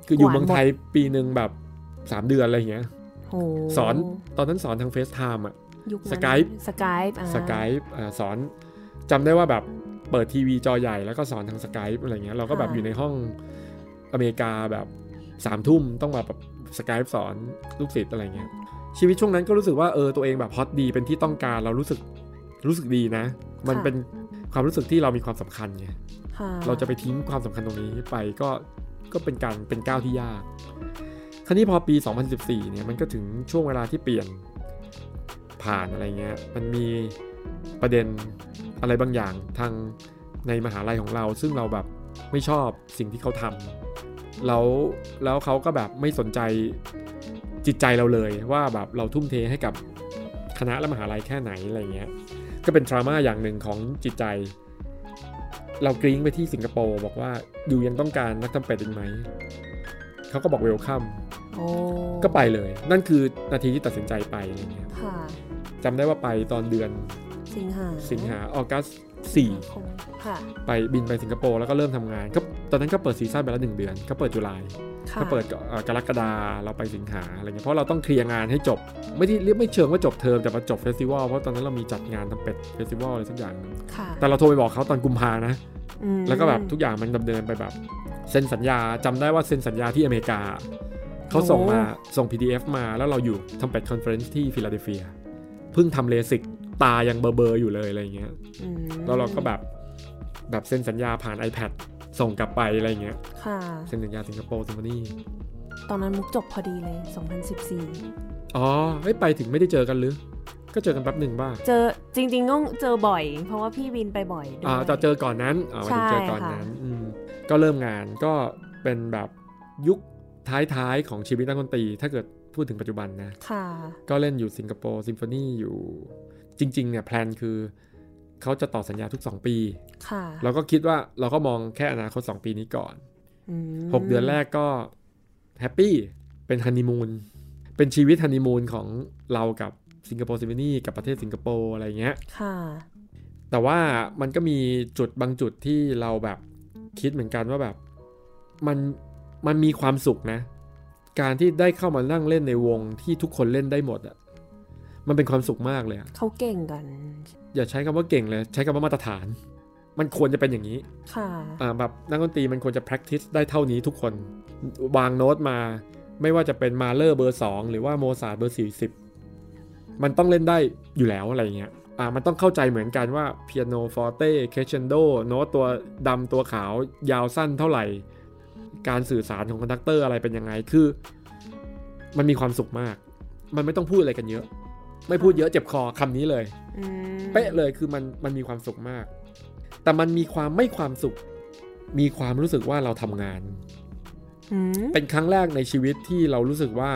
คืออยู่เมืองไทยปีหนึ่งแบบ 3 เดือนอะไรเงี้ยโอ้สอนตอนนั้นสอนทาง FaceTime อะยุคนั้น Skype Skype อ่า Skype สอนจำได้ว่าแบบเปิดทีวีจอใหญ่แล้วก็สอนทางสกายอะไรเงี้ยเราก็แบบอยู่ในห้องอเมริกาแบบ สามทุ่มต้องมาแบบสกายสอนลูกศิษย์อะไรเงี้ยชีวิตช่วงนั้นก็รู้สึกว่าเออตัวเองแบบฮอตดีเป็นที่ต้องการเรารู้สึกรู้สึกดีนะ มันเป็นความรู้สึกที่เรามีความสำคัญไงค่ะเราจะไปทิ้งความสำคัญตรงนี้ไปก็ก็เป็นการเป็นก้าวที่ยาก คราวนี้พอปี 2014 เนี่ยมันก็ถึงช่วงเวลาที่เปลี่ยนผ่านอะไรเงี้ย มันมีประเด็นอะไรบางอย่างทางในมหาลัยของเรา ซึ่งเราแบบไม่ชอบสิ่งที่เขาทำ แล้วแล้วเขาก็แบบไม่สนใจจิตใจเราเลยว่าแบบเราทุ่มเทให้กับคณะและมหาลัยแค่ไหนอะไรเงี้ยก็เป็นทรามาอย่างหนึ่งของจิตใจ เรากริ้งไปที่สิงคโปร์บอกว่าอยู่ยังต้องการนักทำเป็ดอีกไหมเขาก็บอกเวลคัมโอ้ก็ไปเลย นั่นคือนาทีที่ตัดสินใจไปอะไรเงี้ยค่ะจำได้ว่าไปตอนเดือนสิงหาสิงหา August สี่คงค่ะไปบินไปสิงคโปร์แล้วก็เริ่มทำงานก็ตอนนั้นก็เปิด season ไปแล้วหนึ่งเดือน ก็เปิด July ค่ะก็เปิดเอ่อกรกฎาเราไปสิงหาอะไรเงี้ยเพราะเราต้องเคลียร์งานให้จบ ไม่ได้เรียกไม่เชิงว่าจบเทอมแต่มาจบ festival เพราะตอนนั้นเรามีจัดงาน trumpet festival อะไรสักอย่างหนึงค่ะแต่เราโทรไปบอกเขาตอนกุมภานะอืมแล้วก็แบบทุกอย่างมันดำเนินไปแบบเซ็นสัญญาจำได้ว่าเซ็นสัญญาที่อเมริกาเขาส่งมาส่ง PDF มาแล้วเราอยู่ trumpet conference ที่ฟิลาเดลเฟียเพิ่งทำเลสิก ตายังเบลอๆอยู่เลยอะไรเงี้ยอืมแล้วเราก็แบบแบบเซ็นสัญญาผ่าน iPad ส่งกลับไปอะไรเงี้ยค่ะเซ็นสัญญา Singapore Symphonyตอนนั้นมุกจบพอดีเลย 2014 อ๋อไม่ไปถึงไม่ได้เจอกันหรือ ก็เจอกันแป๊บหนึ่งบ้าเจอจริงๆก็เจอบ่อย เพราะว่าพี่บินไปบ่อยด้วยอ่าจะเจอก่อนนั้นอ่าวันนี้เจอก่อนนั้นอืมก็เริ่มงานก็เป็นแบบยุคท้ายๆของชีวิตนักดนตรีถ้าเกิดพูดถึงปัจจุบันนะค่ะก็เล่นอยู่ Singapore Symphony อยู่ จริง ๆ เนี่ย plan คือเขาจะต่อสัญญาทุก 2 ปี ค่ะเราก็คิดว่าเราก็มองแค่อนาคต 2 ปีนี้ก่อนอืม6เดือนแรกก็แฮปปี้เป็นฮันนีมูนเป็นชีวิตฮันนีมูนของเรากับสิงคโปร์ซิมโฟนีกับประเทศสิงคโปร์อะไรเงี้ยค่ะแต่ว่ามันก็มีจุดบางจุดที่เราแบบคิดเหมือนกันว่าแบบมันมันมีความสุขนะ การที่ได้เข้ามานั่งเล่นในวงที่ทุกคนเล่นได้หมดอะ มันเป็นความสุขมากเลยอะเขาเก่งกัน อย่าใช้คำว่าเก่งเลย ใช้คำว่ามาตรฐาน มันควรจะเป็นอย่างนี้ ค่ะอ่าแบบนักดนตรีมันควรจะ practice ได้เท่านี้ทุกคน วางโน้ตมา ไม่ว่าจะเป็น Mahler เบอร์2หรือว่า Mozart เบอร์40มันต้องเล่นได้อยู่แล้วอะไรเงี้ยอ่ามันต้องเข้าใจเหมือนกันว่า piano forte crescendo โน้ตตัวดำตัวขาวยาวสั้นเท่าไหร่ การสื่อสารของ conductor อะไรเป็นยังไงคือ มันมีความสุขมาก มันไม่ต้องพูดอะไรกันเยอะ ไม่พูดเยอะเจ็บคอคำนี้เลยอืมเป๊ะเลยคือมันมันมีความสุขมาก แต่มันมีความไม่ความสุข มีความรู้สึกว่าเราทำงานอืมเป็นครั้งแรกในชีวิตที่เรารู้สึกว่า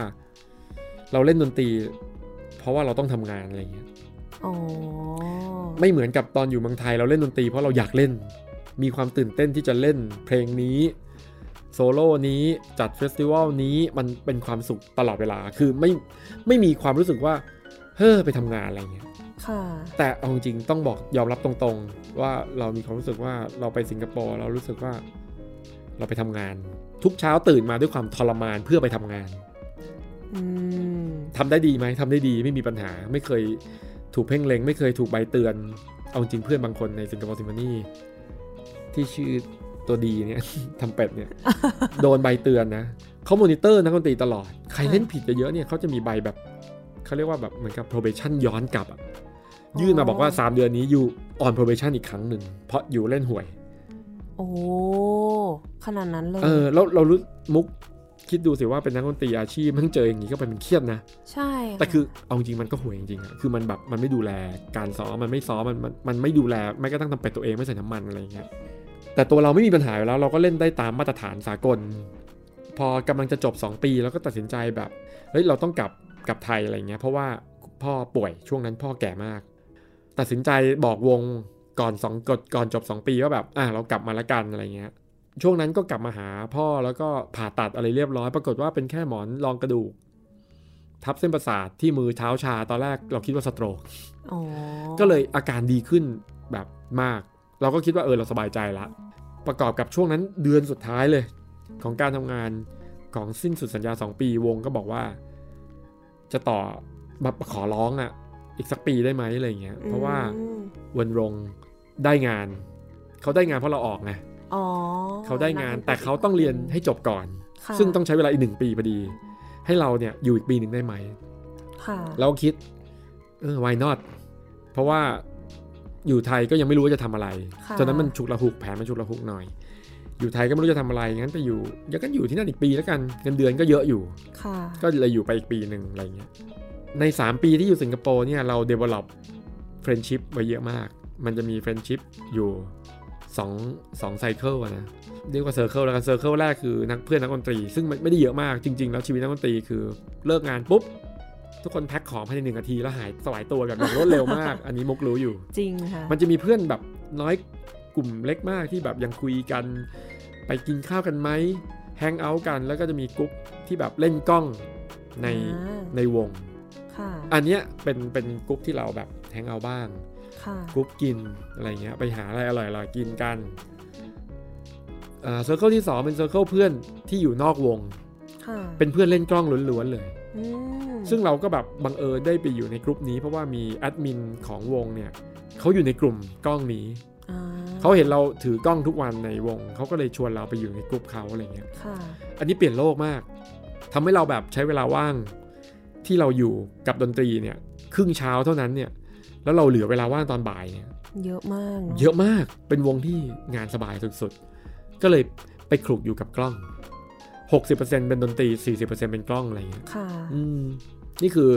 เราเล่นดนตรี เพราะว่าเราต้องทำงานอะไรเงี้ยอ๋อไม่เหมือนกับตอนอยู่เมืองไทยเราเล่นดนตรีเพราะเราอยากเล่น มีความตื่นเต้นที่จะเล่นเพลงนี้โซโล่นี้จัด festival นี้มันเป็นความสุขตลอดเวลา คือไม่ไม่มีความรู้สึกว่า เฮ้อไปทำงานอะไรเงี้ยค่ะแต่เอาจริงๆต้องบอกยอมรับตรงๆ ว่าเรามีความรู้สึกว่าเราไปสิงคโปร์เรารู้สึกว่าเราไปทำงาน ทุกเช้าตื่นมาด้วยความทรมานเพื่อไปทำงานอืมทำได้ดีไหมทำได้ดีไม่มีปัญหา ไม่เคยถูกเพ่งเล็ง ไม่เคยถูกใบเตือน เอาจริงเพื่อนบางคนใน Singapore Symphony ที่ชื่อตัวดีเนี่ย trumpet เนี่ย โดนใบเตือนนะเขามอนิเตอร์นักดนตรีตลอด ใครเล่นผิดเยอะๆเนี่ยเขาจะมีใบแบบ เขาเรียกว่าแบบเหมือนกับ probation ย้อนกลับอะยื่นมาบอกว่า 3 เดือนนี้อยู่ on probation อีกครั้งหนึ่งเพราะอยู่เล่นหวย โอ้ขนาดนั้นเลย เออแล้วเรารู้มุกคิดดูสิว่าเป็นนักดนตรีอาชีพมันเจออย่างนี้ก็เป็นเครียดนะ ใช่ะแต่คือเอาจริงๆมันก็ห่วยจริงๆอะคือมันแบบมันไม่ดูแลการซ้อมมันไม่ซ้อมมันมันมันไม่ดูแลไม่กระทั่งทำเป็ดตัวเองไม่ใส่น้ำมันอะไรอย่างเงี้ยแต่ตัวเราไม่มีปัญหาอยู่แล้วเราก็เล่นได้ตามมาตรฐานสากล พอกำลังจะจบ 2 ปีแล้วก็ตัดสินใจแบบเฮ้ยเราต้องกลับ กลับไทยอะไรเงี้ยเพราะว่าพ่อป่วยช่วงนั้นพ่อแก่มาก ตัดสินใจบอกวงก่อนสองก่อนก่อนจบ 2 ปีว่าแบบอะเรากลับมาละกันอะไรเงี้ยช่วงนั้นก็กลับมาหาพ่อแล้วก็ผ่าตัดอะไรเรียบร้อย ปรากฏว่าเป็นแค่หมอนรองกระดูก ทับเส้นประสาทที่มือเท้าชาตอนแรกเราคิดว่าสโตรกอ๋อก็เลยอาการดีขึ้นแบบมาก เราก็คิดว่าเออเราสบายใจละ ประกอบกับช่วงนั้นเดือนสุดท้ายเลย ของการทำงานของสิ้นสุดสัญญา 2 ปีวงก็บอกว่า จะต่อมาขอร้องอะ่ะ อีกสักปีได้ไหมอะไรเงี้ยเพราะว่าอืมวันรงได้งาน เขาได้งานเพราะเราออกไงอ๋อเขาได้งานกดแต่เขาต้องเรียนให้จบก่อนค่ะซึ่งต้องใช้เวลาอีกหนึ่งปีพอดี ให้เราเนี่ยอยู่อีกปีหนึ่งได้ไหมค่ะเราคิดเออ why not เพราะว่าอยู่ไทยก็ยังไม่รู้ว่าจะทำอะไรค่ะตอนนั้นมันฉุกละหุกแผนมันฉุกละหุกหน่อย อยู่ไทยก็ไม่รู้จะทำอะไรงั้นไปอยู่ยังกันอยู่ที่นั่นอีกปีแล้วกันเงินเดือนก็เยอะอยู่ค่ะก็เลยอยู่ไปอีกปีหนึ่งอะไรเงี้ยใน 3 ปีที่อยู่สิงคโปร์เนี่ยเรา develop friendship ไว้เยอะมาก มันจะมี friendship อยู่2 2 cycle อะนะเรียกว่า circle แล้วกัน circle แรกคือนักเพื่อนนักดนตรี ซึ่งมันไม่ได้เยอะมากจริง ๆ แล้วชีวิตนักดนตรีคือเลิกงานปุ๊บทุกคนแพ็คของภายในหนึ่งนาทีแล้วหายสลายตัวกันแบบรวดเร็วมาก อันนี้มุกรู้อยู่ จริงค่ะ มันจะมีเพื่อนแบบน้อย กลุ่มเล็กมากที่แบบยังคุยกัน ไปกินข้าวกันไหม hang out กันแล้วก็จะมีกลุ่มที่แบบเล่นกล้องในอ่าในวงค่ะอันเนี้ยเป็นเป็นกลุ่มที่เราแบบ hang out บ้างค่ะกลุ่มกินอะไรเงี้ยไปหาอะไรอร่อยๆกินกันอ่า circle ที่สองเป็น circle เพื่อนที่อยู่นอกวงค่ะเป็นเพื่อนเล่นกล้องล้วนๆเลยอืมซึ่งเราก็แบบบังเอิญได้ไปอยู่ในกลุ่มนี้เพราะว่ามีแอดมินของวงเนี่ยเขาอยู่ในกลุ่มกล้องนี้อ่า เขาเห็นเราถือกล้องทุกวันในวง เขาก็เลยชวนเราไปอยู่ในกลุ่มเขาอะไรเงี้ยค่ะอันนี้เปลี่ยนโลกมากทำให้เราแบบใช้เวลาว่างที่เราอยู่กับดนตรีเนี่ยครึ่งเช้าเท่านั้นเนี่ย แล้วเราเหลือเวลาว่างตอนบ่ายเนี่ย เยอะมากนเยอะมาก เป็นวงที่งานสบายสุดๆ ก็เลยไปคลุกอยู่กับกล้อง 60%เป็นดนตรี 40%เป็นกล้องอะไรเงี้ย ค่ะอืมนี่คือ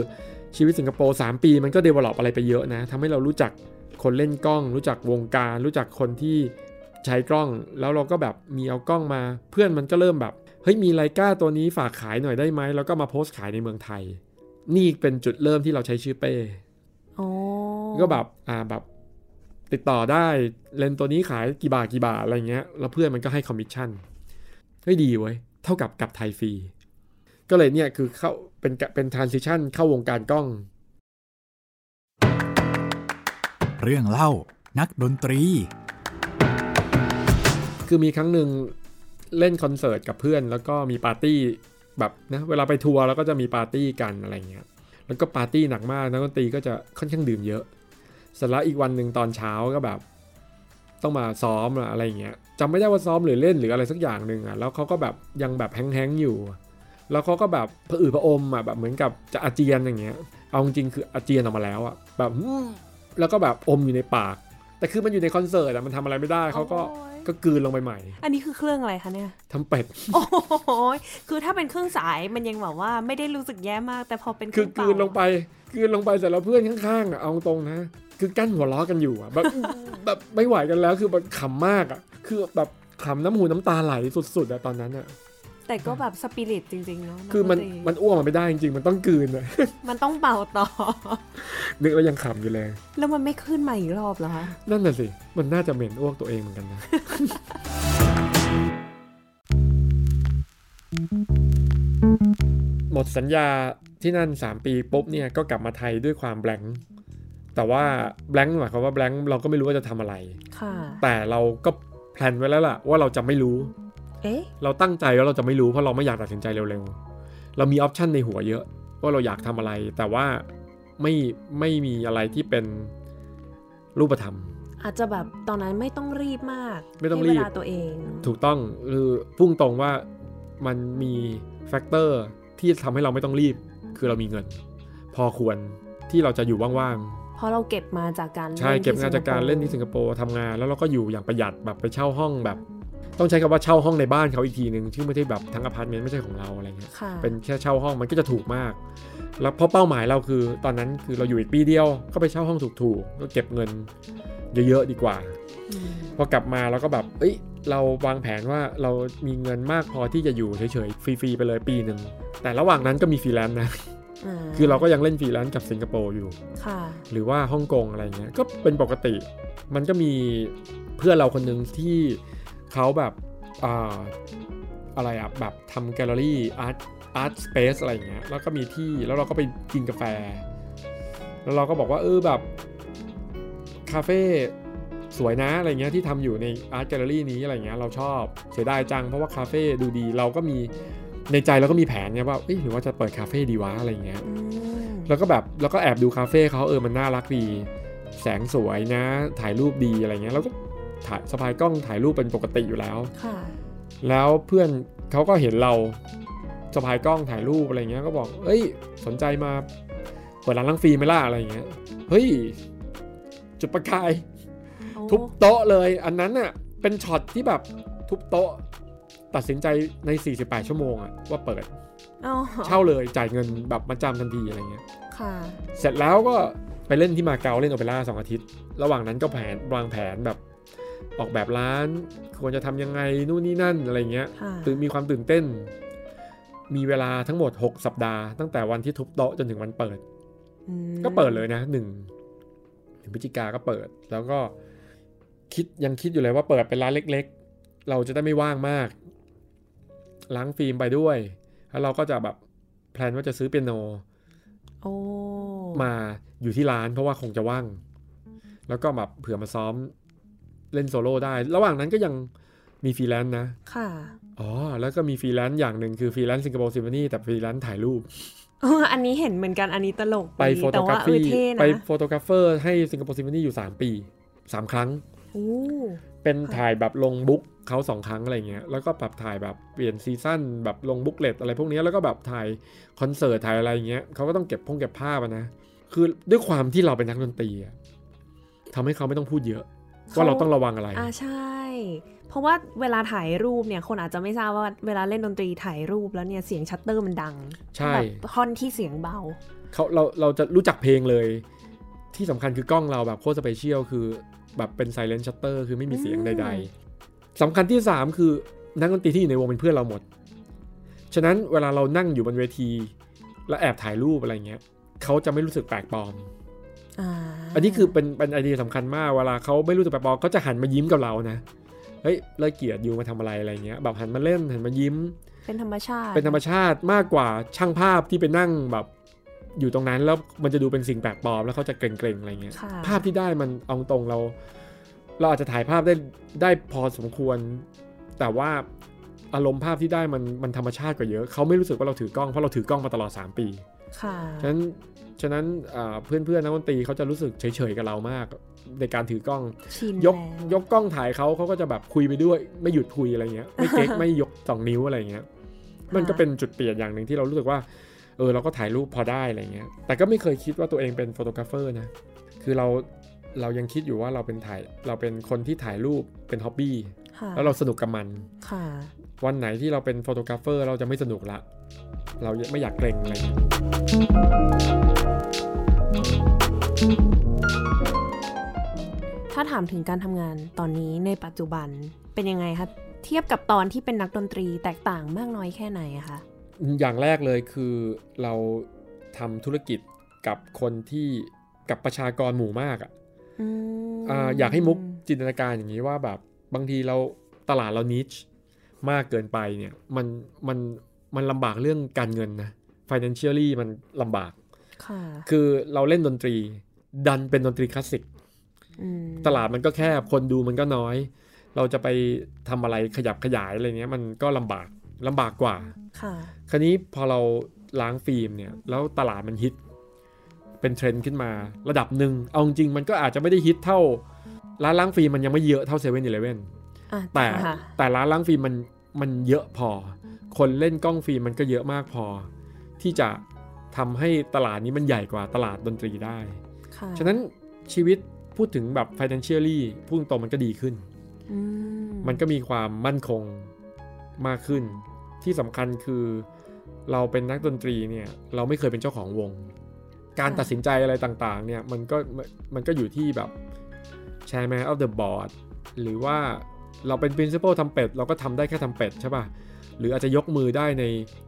ชีวิตสิงคโปร์3ปีมันก็ develop อะไรไปเยอะนะทำให้เรารู้จัก คนเล่นกล้อง รู้จักวงการ รู้จักคนที่ใช้กล้อง แล้วเราก็แบบมีเอากล้องมา เพื่อนมันก็เริ่มแบบเฮ้ยมีไลกาตัวนี้ฝากขายหน่อยได้ไหมแล้วก็มาโพสต์ขายในเมืองไทย นี่เป็นจุดเริ่มที่เราใช้ชื่อเป้โอ้ก็แบบอ่าแบบติดต่อได้เลนส์ตัวนี้ขายกี่บาทกี่บาทอะไรเงี้ยแล้วเพื่อนมันก็ให้คอมมิชชั่นเฮ้ยดีเว้ยเท่ากับกับใช้ฟรีก็เลยเนี่ยคือเข้าเป็นกะเป็น transition เข้าวงการกล้อง เรื่องเล่านักดนตรี คือมีครั้งหนึ่งเล่นคอนเสิร์ตกับเพื่อน แล้วก็มีปาร์ตี้แบบนะเวลาไปทัวร์แล้วก็จะมีปาร์ตี้กันอะไรเงี้ยแล้วก็ปาร์ตี้หนักมากนักดนตรีก็จะค่อนข้างดื่มเยอะเสร็จแล้วอีกวันหนึ่งตอนเช้าก็แบบ ต้องมาซ้อมอะอะไรเงี้ยจำไม่ได้ว่าซ้อมหรือเล่นหรืออะไรสักอย่างหนึ่งอะแล้วเขาก็แบบยังแบบแห้งๆอยู่ แล้วเขาก็แบบผะอืดผะอมอะแบบเหมือนกับจะอาเจียนอย่างเงี้ย เอาจริงคืออาเจียนออกมาแล้วอะแบบ แล้วก็แบบอมอยู่ในปาก แต่คือมันอยู่ในคอนเสิร์ตอะมันทำอะไรไม่ได้เขาก็โอ้ยก็กลืนลงไปใหม่ อันนี้คือเครื่องอะไรคะเนี่ยทำเป็ด โอ้โหคือถ้าเป็นเครื่องสายมันยังแบบว่าไม่ได้รู้สึกแย่มาก แต่พอเป็นเคคืรื่อองกลืเป่านลงไปกลืนลงไปเสร็จแล้วเพื่อนข้างๆอะเอาตรงนะ คือกั้นหัวล้อกันอยู่อะแบบแบบไม่ไหวกันแล้วคือแบบขำมากอะคือแบบขำน้ำหูน้ำตาไหลสุดๆอะตอนนั้นอะ แต่ก็แบบสปิริตจริงๆเนาะคือมันดตรีมันอ้วกมันไม่ได้จริงๆ มันต้องกลืนอะมันต้องเป่าต่อ นึกแล้วยังขำอยู่เลย แล้วมันไม่ขึ้นมาอีกรอบเหรอคะ นั่นน่ะสิ มันน่าจะเหม็นอ้วกตัวเองเหมือนกันนะ หมดสัญญาที่นั่น 3 ปีปุ๊บเนี่ยก็กลับมาไทยด้วยความแบงค์แต่ว่าแบงค์หมายความว่าแบงค์เราก็ไม่รู้ว่าจะทำอะไรค่ะแต่เราก็แพลนไว้แล้วล่ะว่าเราจะไม่รู้ เอ๊ะเราตั้งใจว่าเราจะไม่รู้เพราะเราไม่อยากตัดสินใจเร็วๆ เรามีออปชันในหัวเยอะว่าเราอยากทำอะไร แต่ว่าไม่ไม่มีอะไรที่เป็นรูปธรรม อาจจะแบบตอนนั้นไม่ต้องรีบมาก ไม่ต้องให้รีบเวลาตัวเอง ถูกต้องคือพุ่งตรงว่ามันมี factor ที่ทำให้เราไม่ต้องรีบ คือเรามีเงิน พอควรที่เราจะอยู่ว่างเพราะเราเก็บมาจากการๆใช่ล่นที่เก็บงานจากการสิคโปร์เล่นที่สิงคโปร์ทำงาน แล้วเราก็อยู่อย่างประหยัดแบบไปเช่าห้องแบบ ต้องใช้คำว่าเช่าห้องในบ้านเขาอีกทีหนึ่งที่ไม่ได้แบบทั้งอพาร์ตเมนต์ไม่ใช่ของเราอะไรเงี้ยค่ะเป็นแค่เช่าห้องมันก็จะถูกมาก แล้วเพราะเป้าหมายเราคือ ตอนนั้นคือเราอยู่อีกปีเดียวก็ไปเช่าห้องถูกๆก็เก็บเงินเยอะๆดีกว่าอืมพอกลับมาเราก็แบบเอ้ยเราวางแผนว่าเรามีเงินมากพอที่จะอยู่เฉยๆฟรีๆไปเลยปีหนึ่งแต่ระหว่างนั้นก็มีฟรีแลนซ์นะาคือเราก็ยังเล่นฟรีแลนซ์กับสิงคโปร์อยู่ค่ะหรือว่าฮ่องกงอะไรเงี้ยก็เป็นปกติ มันก็มีเพื่อนเราคนหนึ่งที่ เขาแบบอ่าอะไรอะแบบทำแกลเลอรี่ art art space อะไรอย่างเงี้ยแล้วก็มีที่แล้วเราก็ไปกินกาแฟ แล้วเราก็บอกว่าเออแบบคาเฟ่สวยนะอะไรเงี้ยที่ทำอยู่ในอาร์ตแกลเลอรี่นี้อะไรเงี้ยเราชอบเสียดายจังเพราะว่าคาเฟ่ดูดีเราก็มีในใจเราก็มีแผนไงว่าเอ้ยหรือว่าจะเปิดคาเฟ่ดีวะอะไรเงี้ยแล้วก็แบบแล้วก็แอบดูคาเฟ่เขาเออมันน่ารักดี แสงสวยนะถ่ายรูปดีอะไรเงี้ยแล้วก็ ถ่ายสะพายกล้องถ่ายรูปเป็นปกติอยู่แล้วค่ะแล้วเพื่อนเขาก็เห็นเราสะพายกล้องถ่ายรูปอะไรเงี้ยก็บอก เอ้ย สนใจมาเปิดร้านล้างฟิล์มไหมล่ะอะไรเงี้ย เฮ้ย จุดประกายโอ้ทุบโต๊ะเลย อันนั้นน่ะ เป็นช็อตที่แบบทุบโต๊ะ ตัดสินใจใน 48 ชั่วโมงอะว่าเปิดอ๋อเช่าเลยจ่ายเงินแบบมาจำทันทีอะไรเงี้ยค่ะเสร็จแล้วก็ไปเล่นที่มาเก๊าเล่นโอเปร่าสองอาทิตย์ ระหว่างนั้นก็แผนวางแผนแบบ ออกแบบร้านควรจะทำยังไงนู่นนี่นั่นอะไรเงี้ยค่ะตื่นมีความตื่นเต้น มีเวลาทั้งหมด 6 สัปดาห์ ตั้งแต่วันที่ทุบโต๊ะจนถึงวันเปิดอืมก็เปิดเลยนะหนึ่งถึงพฤศจิกาก็เปิด แล้วก็คิดยังคิดอยู่เลยว่าเปิดเป็นร้านเล็ก ๆ เราจะได้ไม่ว่างมาก ล้างฟิล์มไปด้วย แล้วเราก็จะแบบแพลนว่าจะซื้อเปียโนโอ้มาอยู่ที่ร้านเพราะว่าคงจะว่าง แล้วก็แบบเผื่อมาซ้อม เล่นโซโล่ได้ ระหว่างนั้นก็ยังมีฟรีแลนซ์นะ ค่ะ อ๋อ แล้วก็มีฟรีแลนซ์อย่างหนึ่งคือฟรีแลนซ์สิงคโปร์ซิมโฟนีแต่ฟรีแลนซ์ถ่ายรูปเอออันนี้เห็นเหมือนกันอันนี้ตลกไปดี photographer เอฟีอเท่นะไป photographer ให้สิงคโปร์ซิมโฟนีอยู่ 3 ปี 3 ครั้งโอ้เป็นค่ะถ่ายแบบลง book เขาสองครั้งอะไรเงี้ย แล้วก็แบบถ่ายแบบเปลี่ยน season แบบลง booklet อะไรพวกเนี้ยแล้วก็แบบถ่ายคอนเสิร์ตถ่ายอะไรเงี้ยเขาก็ต้องเก็บพงเก็บภาพอะนะ คือด้วยความที่เราเป็นนักดนตรีอะทำให้เขาไม่ต้องพูดเยอะ ว่าเราต้องระวังอะไรอ่าใช่ เพราะว่าเวลาถ่ายรูปเนี่ยคนอาจจะไม่ทราบว่าเวลาเล่นดนตรีถ่ายรูปแล้วเนี่ยเสียงชัตเตอร์มันดังใช่แบบท่อนที่เสียงเบาเขาเราเราจะรู้จักเพลงเลย ที่สำคัญคือกล้องเราแบบโคตร special คือแบบเป็นไซเลน t ์ชัตเตอร์คือไม่มีเสียงอืมใดๆสำคัญที่ 3 คือนักดนตรีที่อยู่ในวงเป็นเพื่อนเราหมด ฉะนั้นเวลาเรานั่งอยู่บนเวที แล้วแอบถ่ายรูปอะไรเงี้ยเขาจะไม่รู้สึกแปลกปลอม อ่าอันนี้คือเป็นเป็นไอเดียสำคัญมากเวลาเขาไม่รู้สึกแปลกปลอมเขาจะหันมายิ้มกับเรานะเฮ้ยเลิกเกียดยูมาทำอะไรอะไรเงี้ยแบบหันมาเล่นหันมายิ้ม เป็นธรรมชาติ เป็นธรรมชาติมากกว่าช่างภาพที่ไปนั่งแบบอยู่ตรงนั้นแล้วมันจะดูเป็นสิ่งแปลกปลอมแล้วเขาจะเกรงๆอะไรเงี้ยค่ะภาพที่ได้มันเอาตรงเรา เราอาจจะถ่ายภาพได้ได้พอสมควร แต่ว่าอารมณ์ภาพที่ได้มันมันธรรมชาติกว่าเยอะเขาไม่รู้สึกว่าเราถือกล้องเพราะเราถือกล้องมาตลอด 3 ปี ค่ะฉะนั้น ฉะนั้นเพื่อนเพื่อนๆนักดนตรีเขาจะรู้สึกเฉยๆกับเรามาก ในการถือกล้องชินยกแล้วยกกล้องถ่ายเขาเขาก็จะแบบคุยไปด้วย ไม่หยุดคุยอะไรเงี้ยไม่เก๊กไม่ยกสองนิ้วอะไรเงี้ยมันก็เป็นจุดเปลี่ยนอย่างหนึ่งที่เรารู้สึกว่าเออเราก็ถ่ายรูปพอได้อะไรเงี้ย แต่ก็ไม่เคยคิดว่าตัวเองเป็นโฟโตกราฟเฟอร์นะ คือเราเรายังคิดอยู่ว่าเราเป็นถ่ายเราเป็นคนที่ถ่ายรูปเป็น hobby ค่ะแล้วเราสนุกกับมันค่ะ วันไหนที่เราเป็น photographer เราจะไม่สนุกละ เราไม่อยากเกร็งอะไรเงี้ยถ้าถามถึงการทำงานตอนนี้ในปัจจุบันเป็นยังไงคะ เทียบกับตอนที่เป็นนักดนตรีแตกต่างมากน้อยแค่ไหนอะคะ อย่างแรกเลยคือเราทำธุรกิจกับคนที่กับประชากรหมู่มากอะอืมอ่าอยากให้มุกจินตนาการอย่างนี้ว่าแบบบางทีเราตลาดเรานิช มากเกินไปเนี่ยมันมันมันลำบากเรื่องการเงินนะ financially มันลำบากค่ะคือเราเล่นดนตรี ดันเป็นดนตรีคลาสสิกอืมตลาดมันก็แคบคนดูมันก็น้อย เราจะไปทำอะไรขยับขยายอะไรเนี้ย มันก็ลำบากลำบากกว่าค่ะคราวนี้พอเราล้างฟิล์มเนี่ย แล้วตลาดมันฮิต เป็นเทรนด์ขึ้นมาระดับหนึ่งเอาจริงๆมันก็อาจจะไม่ได้ฮิตเท่าร้านล้างฟิล์มมันยังไม่เยอะเท่าเซเว่นอีเลเว่นอะ แต่ค่ะแต่ร้านล้างฟิล์มมันมันเยอะพอ คนเล่นกล้องฟิล์มมันก็เยอะมากพอ ที่จะทำให้ตลาดนี้มันใหญ่กว่าตลาดดนตรีได้ค่ะฉะนั้นชีวิตพูดถึงแบบ financially พูดตรงๆมันก็ดีขึ้นอืมมันก็มีความมั่นคงมากขึ้น ที่สำคัญคือเราเป็นนักดนตรีเนี่ย เราไม่เคยเป็นเจ้าของวง การตัดสินใจอะไรต่างๆ เนี่ย มันก็มันก็อยู่ที่แบบ chairman of the board หรือว่า เราเป็น principal ทำเป็ด เราก็ทำได้แค่ทำเป็ดใช่ป่ะ หรืออาจจะยกมือได้ใน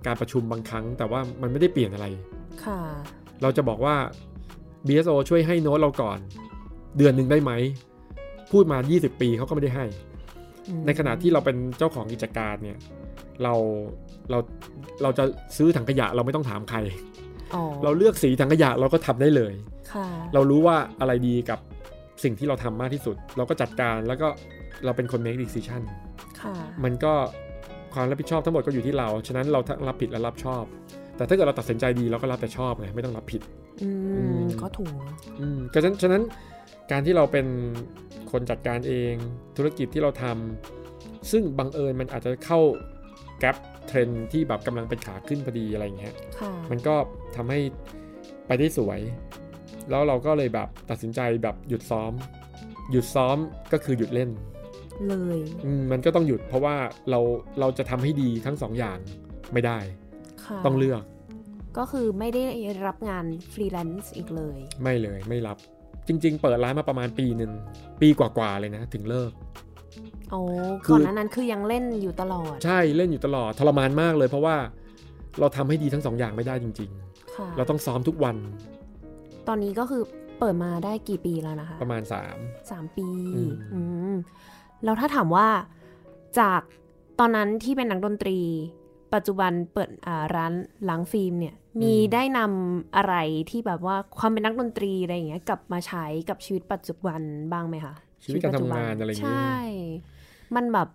การประชุมบางครั้ง แต่ว่ามันไม่ได้เปลี่ยนอะไร ค่ะ เราจะบอกว่า BSO ช่วยให้โน้ตเราก่อน เดือนหนึ่งได้ไหม พูดมา 20 ปีเขาก็ไม่ได้ให้อืมในขณะที่เราเป็นเจ้าของกิจการเนี่ย เราเราเราจะซื้อถังขยะเราไม่ต้องถามใครอ๋อเราเลือกสีถังขยะเราก็ทำได้เลยค่ะเรารู้ว่าอะไรดีกับสิ่งที่เราทำมากที่สุด เราก็จัดการแล้วก็ เราเป็นคน make decision ค่ะมันก็ความรับผิดชอบทั้งหมดก็อยู่ที่เรา ฉะนั้นเราทั้งรับผิดและรับชอบ แต่ถ้าเกิดเราตัดสินใจดีเราก็รับแต่ชอบไงไม่ต้องรับผิด อือืมมก็ถูกอืมฉะนั้นฉะนั้นการที่เราเป็นคนจัดการเองธุรกิจที่เราทำซึ่งบังเอิญมันอาจจะเข้าแกลบเทรนด์ที่แบบกำลังเป็นขาขึ้นพอดีอะไรอย่างเงี้ยค่ะมันก็ทำให้ไปได้สวย แล้วเราก็เลยแบบตัดสินใจแบบหยุดซ้อม หยุดซ้อมก็คือหยุดเล่น เลยอืมมันก็ต้องหยุดเพราะว่าเราเราจะทำให้ดีทั้งสองอย่างไม่ได้ค่ะต้องเลือก ก็คือไม่ได้รับงานฟรีแลนซ์อีกเลย ไม่เลยไม่รับจริง ๆ เปิดร้านมาประมาณปีหนึ่งปีกว่าๆเลยนะ ถึงเลิกโอ้คือก่อนหน้านั้นคือยังเล่นอยู่ตลอด ใช่เล่นอยู่ตลอดทรมานมากเลย เพราะว่าเราทำให้ดีทั้งสองอย่างไม่ได้จริงค่ะๆเราต้องซ้อมทุกวัน ตอนนี้ก็คือเปิดมาได้กี่ปีแล้วนะคะ ประมาณสามปีอืมอืม แล้วถ้าถามว่าจากตอนนั้นที่เป็นนักดนตรี ปัจจุบันเปิดอ่าร้านล้างฟิล์มเนี่ยมีได้นำอะไรที่แบบว่าความเป็นนักดนตรีอะไรอย่างเงี้ยกลับมาใช้กับชีวิตปัจจุบันบ้างไหมคะชีวิตการทำปัจจุบังานอะไรอย่างใชเงี้ย่มันแบบ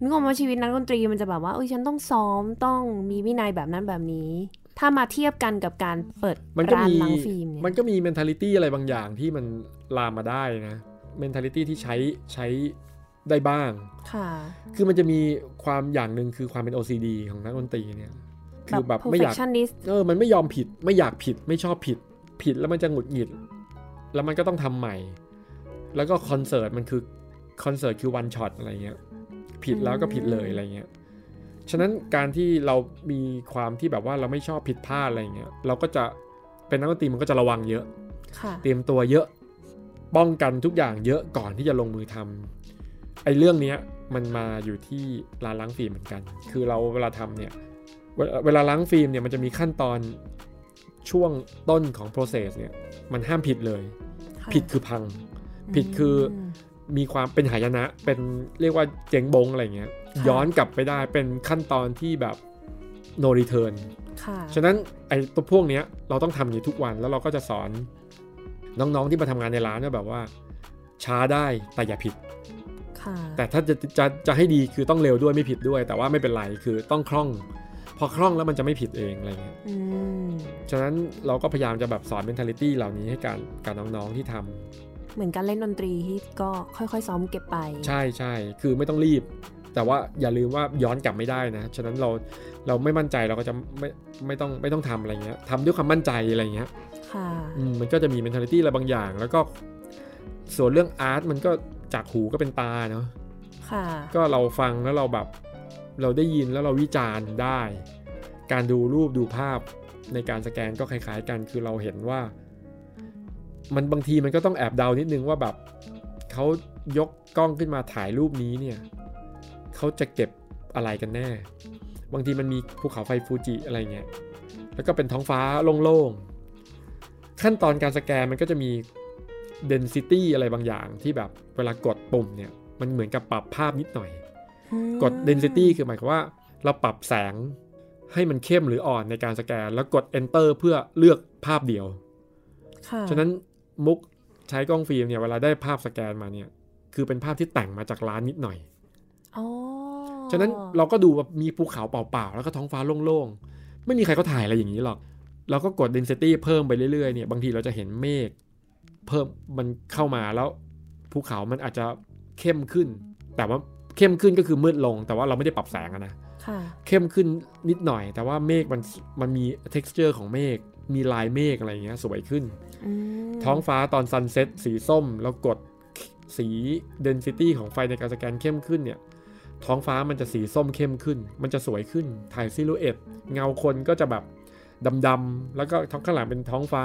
นึกออกมาชีวิตนักดนตรีมันจะแบบว่าเอ้ยฉันต้องซ้อมต้องมีวินัยแบบนั้นแบบนี้ ถ้ามาเทียบกันกับการเปิดมันก็ร้านมีล้างฟิล์มเนี่ยมันก็มี mentality อะไรบางอย่างที่มันลามมาได้นะ mentality ที่ใช้ใช้ ได้บ้าง ค่ะ คือมันจะมีความอย่างหนึ่งคือความเป็น OCD ของนักดนตรีเนี่ย คือแบบไม่อยาก perfectionist เออ มันไม่ยอมผิด ไม่อยากผิด ไม่ชอบผิด ผิดแล้วมันจะหงุดหงิด แล้วมันก็ต้องทำใหม่ แล้วก็คอนเสิร์ตมันคือคอนเสิร์ตคือวันช็อตอะไรเงี้ย ผิดแล้วก็ผิดเลยอะไรเงี้ย ฉะนั้นการที่เรามีความที่แบบว่าเราไม่ชอบผิดพลาดอะไรเงี้ย เราก็จะเป็นนักดนตรีมันก็จะระวังเยอะค่ะเตรียมตัวเยอะ ป้องกันทุกอย่างเยอะก่อนที่จะลงมือทำ ไอ้เรื่องเนี้ยมันมาอยู่ที่ร้านล้างฟิล์มเหมือนกัน คือเราเวลาทำเนี่ยเวลาเวลาล้างฟิล์มเนี่ยมันจะมีขั้นตอนช่วงต้นของ process เนี่ยมันห้ามผิดเลย ค่ะผิดคือพัง ผิดคืออม มีความเป็นหายนะ เป็นเรียกว่าเจ๊งบงอะไรเงี้ย ค่ะ ย้อนกลับไปได้เป็นขั้นตอนที่แบบ no return ค่ะฉะนั้นไอ้ตัวพวกเนี้ยเราต้องทำอย่างนี้ทุกวันแล้วเราก็จะสอนน้องๆที่มาทำงานในร้านเนี่ยแบบว่า ช้าได้แต่อย่าผิดค่ะ แต่ถ้าจะจะจะให้ดีคือต้องเร็วด้วยไม่ผิดด้วย แต่ว่าไม่เป็นไรคือต้องคล่อง พอคล่องแล้วมันจะไม่ผิดเองอะไรเงี้ยอืมฉะนั้นเราก็พยายามจะแบบสอน mentality เหล่านี้ให้การกับน้องๆที่ทำเหมือนการเล่นดนตรีที่ก็ค่อยๆ ซ้อมเก็บไป ใช่ใช่คือไม่ต้องรีบ แต่ว่าอย่าลืมว่าย้อนกลับไม่ได้นะ ฉะนั้นเราเราไม่มั่นใจเราก็จะไม่ไม่ต้องไม่ต้องทำอะไรเงี้ยทำด้วยความมั่นใจอะไรเงี้ย ค่ะอืมมันก็จะมี mentality อะไรบางอย่าง แล้วก็ส่วนเรื่องอาร์ตมันก็ จากหูก็เป็นตาเนาะค่ะก็เราฟังแล้วเราแบบเราได้ยินแล้วเราวิจารณ์ได้ การดูรูปดูภาพในการสแกนก็คล้ายๆกัน คือเราเห็นว่า มันบางทีมันก็ต้องแอบเดานิดนึงว่าแบบเขายกกล้องขึ้นมาถ่ายรูปนี้เนี่ยเขาจะเก็บอะไรกันแน่ บางทีมันมีภูเขาไฟฟูจิอะไรเงี้ยแล้วก็เป็นท้องฟ้าโล่งๆขั้นตอนการสแกนมันก็จะมี density อะไรบางอย่างที่แบบเวลากดปุ่มเนี่ย มันเหมือนกับปรับภาพนิดหน่อย กด density คือหมายความว่า เราปรับแสงให้มันเข้มหรืออ่อนในการสแกน แล้วกด enter เพื่อเลือกภาพเดียวค่ะฉะนั้นมุกใช้กล้องฟิล์มเนี่ยเวลาได้ภาพสแกนมาเนี่ย คือเป็นภาพที่แต่งมาจากร้านนิดหน่อยอ๋อฉะนั้นเราก็ดูแบบมีภูเขาเปล่าๆ แล้วก็ท้องฟ้าโล่งๆ ไม่มีใครเขาถ่ายอะไรอย่างนี้หรอก เราก็กด density เพิ่มไปเรื่อยๆ เนี่ย บางทีเราจะเห็นเมฆ เพิ่มมันเข้ามาแล้วภูเขามันอาจจะเข้มขึ้น แต่ว่าเข้มขึ้นก็คือมืดลง แต่ว่าเราไม่ได้ปรับแสงอะนะค่ะเข้มขึ้นนิดหน่อย แต่ว่าเมฆมันมันมี texture ของเมฆมีลายเมฆอะไรอย่างเงี้ยสวยขึ้นอืมท้องฟ้าตอน sunset สีส้ม แล้วกดสี density ของไฟในการสแกนเข้มขึ้นเนี่ย ท้องฟ้ามันจะสีส้มเข้มขึ้น มันจะสวยขึ้น ถ่าย silhouette เงาคนก็จะแบบ ดำๆแล้วก็ท้องข้างหลังเป็นท้องฟ้า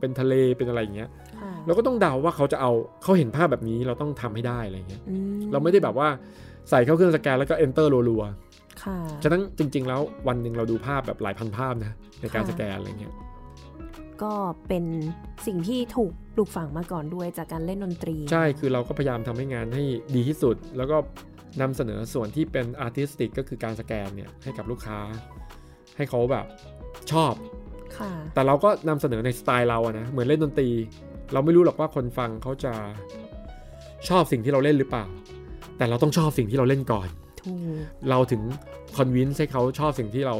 เป็นทะเลเป็นอะไรอย่างเงี้ยค่ะเราก็ต้องเดาว่าเขาจะเอาเขาเห็นภาพแบบนี้เราต้องทำให้ได้อะไรเงี้ยอืเราไม่ได้แบบว่าใส่เข้าเครื่องสแกนแล้วก็ enter รัวค่ะๆฉะนั้นจริง ๆ แล้ววันหนึ่งเราดูภาพแบบหลายพันภาพนะในการค่ะสแกนอะไรเงี้ยก็เป็นสิ่งที่ถูกปลูกฝังมาก่อนด้วยจากการเล่นดนตรี ใช่คือเราก็พยายามทำให้งานให้ดีที่สุด แล้วก็นำเสนอส่วนที่เป็นอาร์ติสติกก็คือการสแกนเนี่ยให้กับลูกค้า ให้เขาแบบ ชอบค่ะแต่เราก็นำเสนอในสไตล์เราอะนะเหมือนเล่นดนตรี เราไม่รู้หรอกว่าคนฟังเขาจะชอบสิ่งที่เราเล่นหรือเปล่า แต่เราต้องชอบสิ่งที่เราเล่นก่อนถูกเราถึงคอนวินส์ให้เขาชอบสิ่งที่เรา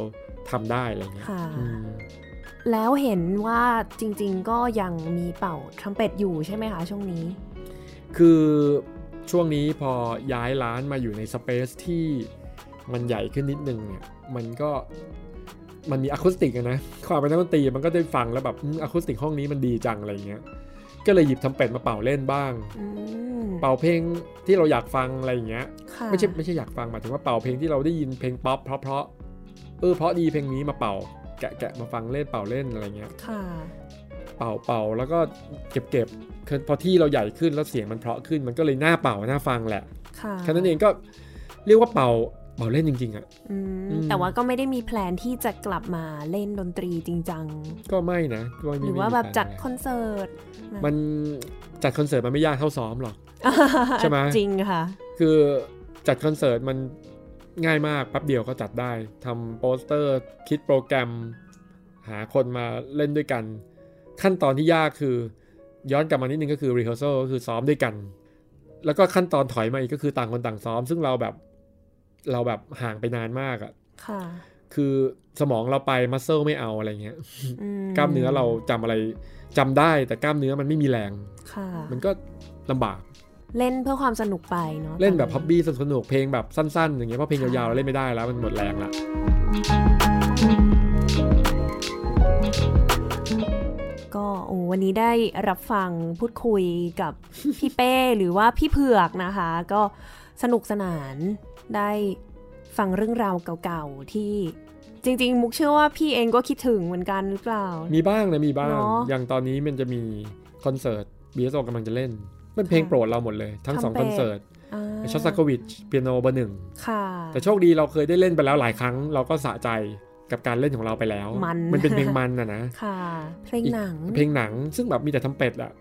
ทำได้อะไรเงี้ยค่ะอืมแล้วเห็นว่าจริง ๆ ก็ยังมีเป่าทรัมเป็ตอยู่ใช่ไหมคะช่วงนี้ คือช่วงนี้พอย้ายร้านมาอยู่ในสเปซที่มันใหญ่ขึ้นนิดนึงเนี่ย มันก็ มันมีอะคูสติกอะนะความเป็นนักดนตรีมันก็ได้ฟังแล้วแบบอืมอะคูสติกห้องนี้มันดีจังอะไรเงี้ยก็เลยหยิบทรัมเป็ตมาเป่าเล่นบ้างอืมเป่าเพลงที่เราอยากฟังอะไรอย่างเงี้ยค่ะไม่ใช่ไม่ใช่อยากฟังหมายถึงว่าเป่าเพลงที่เราได้ยินเพลงป๊อปเพราะเพราะๆเออเพราะดีเพลงนี้มาเป่า แกะแกะมาฟังเล่นเป่าเล่นอะไรเงี้ยค่ะเป่าเป่าแล้วก็เก็บเก็บคือพอที่เราใหญ่ขึ้นแล้วเสียงมันเพราะขึ้นมันก็เลยน่าเป่าน่าฟังแหละค่ะแค่นั้นเองก็เรียกว่าเป่า เป่าเล่นจริง ๆอะอืมอืมแต่ว่าก็ไม่ได้มี plan ที่จะกลับมาเล่นดนตรีจริงจังก็ไม่นะก็ไม่หรือไม่ว่ามีแบบแผนจัดอะไรคอนเสิร์ต มันจัดคอนเสิร์ตมันไม่ยากเท่าซ้อมหรอกใช่ไหมจริงค่ะ คือจัดคอนเสิร์ตมันง่ายมากแป๊บเดียวก็จัดได้ทำโปสเตอร์คิดโปรแกรม หาคนมาเล่นด้วยกัน ขั้นตอนที่ยากคือ ย้อนกลับมานิดนึงก็คือ rehearsal ก็คือซ้อมด้วยกัน แล้วก็ขั้นตอนถอยมาอีกก็คือต่างคนต่างซ้อม ซึ่งเราแบบ เราแบบห่างไปนานมากอะ่ะค่ะ คือสมองเราไปมัสเซลไม่เอาอะไรเงี้ยอืมกล้ามเนื้อเราจำอะไรจำได้แต่กล้ามเนื้อมันไม่มีแรงค่ะมันก็ลำบาก เล่นเพื่อความสนุกไปเนาะเล่นแบบตพับบี้สนุกๆเพลงแบบสั้นๆอย่างเงี้ยเพราะเพลงยาวๆเราเล่นไม่ได้แล้วมันหมดแรงละก็โอ้วันนี้ได้รับฟังพูดคุยกับพี่เป้หรือว่าพี่เผือกนะคะ ก็สนุกสนาน ได้ฟังเรื่องราวเก่าๆที่จริง ๆ มุกเชื่อว่าพี่เองก็คิดถึงเหมือนกันหรือเปล่า มีบ้างนะมีบ้างเนอะอย่างตอนนี้มันจะมีคอนเสิร์ต BSO กำลังจะเล่นเป็นเพลงค่ะโปรดเราหมดเลย ทั้งสองทำเป็คนอนเสิร์ตอ่าชอสตาโควิชเปียโนเบอร์หนึ่งค่ะแต่โชคดีเราเคยได้เล่นไปแล้วหลายครั้ง เราก็สะใจกับการเล่นของเราไปแล้ว มันมันเป็นเพลงมันนะนะค่ะเพลงอีกหนัง เพลงหนังซึ่งแบบมีแต่ทำเป็ดอะ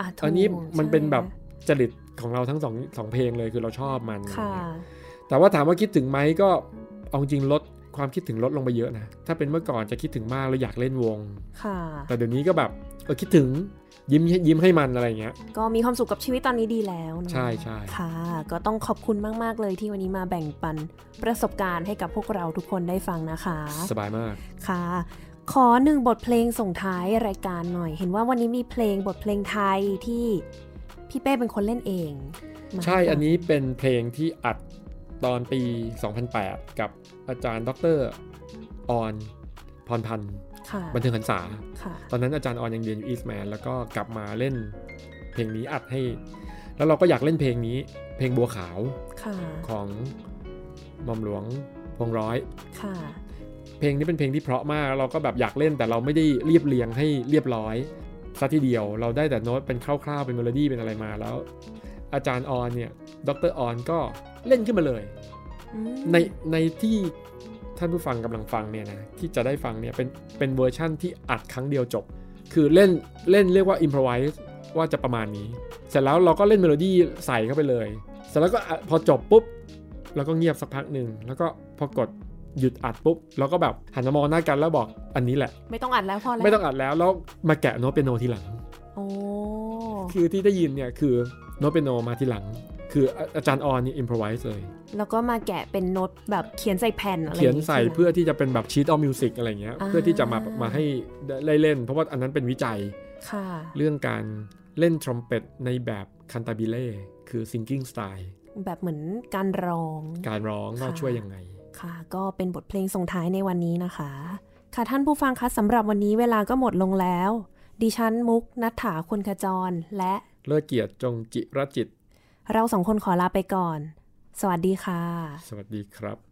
อะถูกอันนี้มันเป็นแบบใช่จริตของเราทั้งสองสองเพลงเลยคือเราชอบมันค่ะ แต่ว่าถามว่าคิดถึงไหมก็เอาจริงลดความคิดถึงลดลงไปเยอะนะ ถ้าเป็นเมื่อก่อนจะคิดถึงมากแล้วอยากเล่นวง ค่ะ แต่เดี๋ยวนี้ก็แบบเออคิดถึงยิ้มยิ้มให้มันอะไรอย่างเงี้ย ก็มีความสุขกับชีวิตตอนนี้ดีแล้วเนอะใช่ใช่ค่ะ ก็ต้องขอบคุณมาก ๆ เลยที่วันนี้มาแบ่งปันประสบการณ์ให้กับพวกเราทุกคนได้ฟังนะคะ สบายมาก ค่ะ ขอหนึ่งบทเพลงส่งท้ายรายการหน่อย เห็นว่าวันนี้มีเพลงบทเพลงไทยที่พี่เป้เป็นคนเล่นเองมาใช่ให้ฟังอันนี้เป็นเพลงที่อัด ตอนปี 2008 กับอาจารย์ดรออนพรพันธ์ค่ะบันเทิงหันษาค่ะตอนนั้นอาจารย์ออนยังเรียนอยู่อีสแมนแล้วก็กลับมาเล่นเพลงนี้อัดให้ แล้วเราก็อยากเล่นเพลงนี้ เพลงบัวขาวค่ะของหม่อมหลวงพวงร้อยค่ะเพลงนี้เป็นเพลงที่เพราะมาก เราก็แบบอยากเล่นแต่เราไม่ได้เรียบเรียงให้เรียบร้อยซะทีเดียวเราได้แต่โน้ตเป็นคร่าวๆเป็นเมโลดี้เป็นอะไรมาแล้ว อาจารย์ออนเนี่ยดรออนก็เล่นขึ้นมาเลยอืมในในที่ท่านผู้ฟังกำลังฟังเนี่ยนะที่จะได้ฟังเนี่ยเป็นเป็นเวอร์ชั่นที่อัดครั้งเดียวจบ คือเล่นเล่นเรียกว่า improvise ว่าจะประมาณนี้ เสร็จแล้วเราก็เล่นเมโลดี้ใส่เข้าไปเลย เสร็จแล้วก็อะพอจบปุ๊บเราก็เงียบสักพักหนึ่งแล้วก็พอกดหยุดอัดปุ๊บเราก็แบบหันมามองหน้ากันแล้วบอกอันนี้แหละ ไม่ต้องอัดแล้วพอแล้วไม่ต้องอัดแล้วแล้วมาแกะโน้ตเปียโนทีหลังโอ้คือที่ได้ยินเนี่ยคือ โน้ตเปียโนมาทีหลัง คืออาอาจารย์ออนนี่ improvise เลย แล้วก็มาแกะเป็นโน้ตแบบเขียนใส่แผ่นอะไรเขียนใส่างงี้เพื่อที่จะเป็นแบบ sheet of music อะไรเงี้ยอ่าเพื่อที่จะมามาให้ได้เล่น เพราะว่าอันนั้นเป็นวิจัยค่ะเรื่องการเล่นทรัมเป็ตในแบบ cantabile คือ singing style แบบเหมือนการร้อง การร้องว่าค่ะช่วยยังไง ค่ะ ก็เป็นบทเพลงส่งท้ายในวันนี้นะคะ ค่ะท่านผู้ฟังคะสำหรับวันนี้เวลาก็หมดลงแล้ว ดิฉันมุกนัฐถาคุณขจร และ เลิศเกียรติจงจิรจิต เราสองคนขอลาไปก่อน สวัสดีค่ะ สวัสดีครับ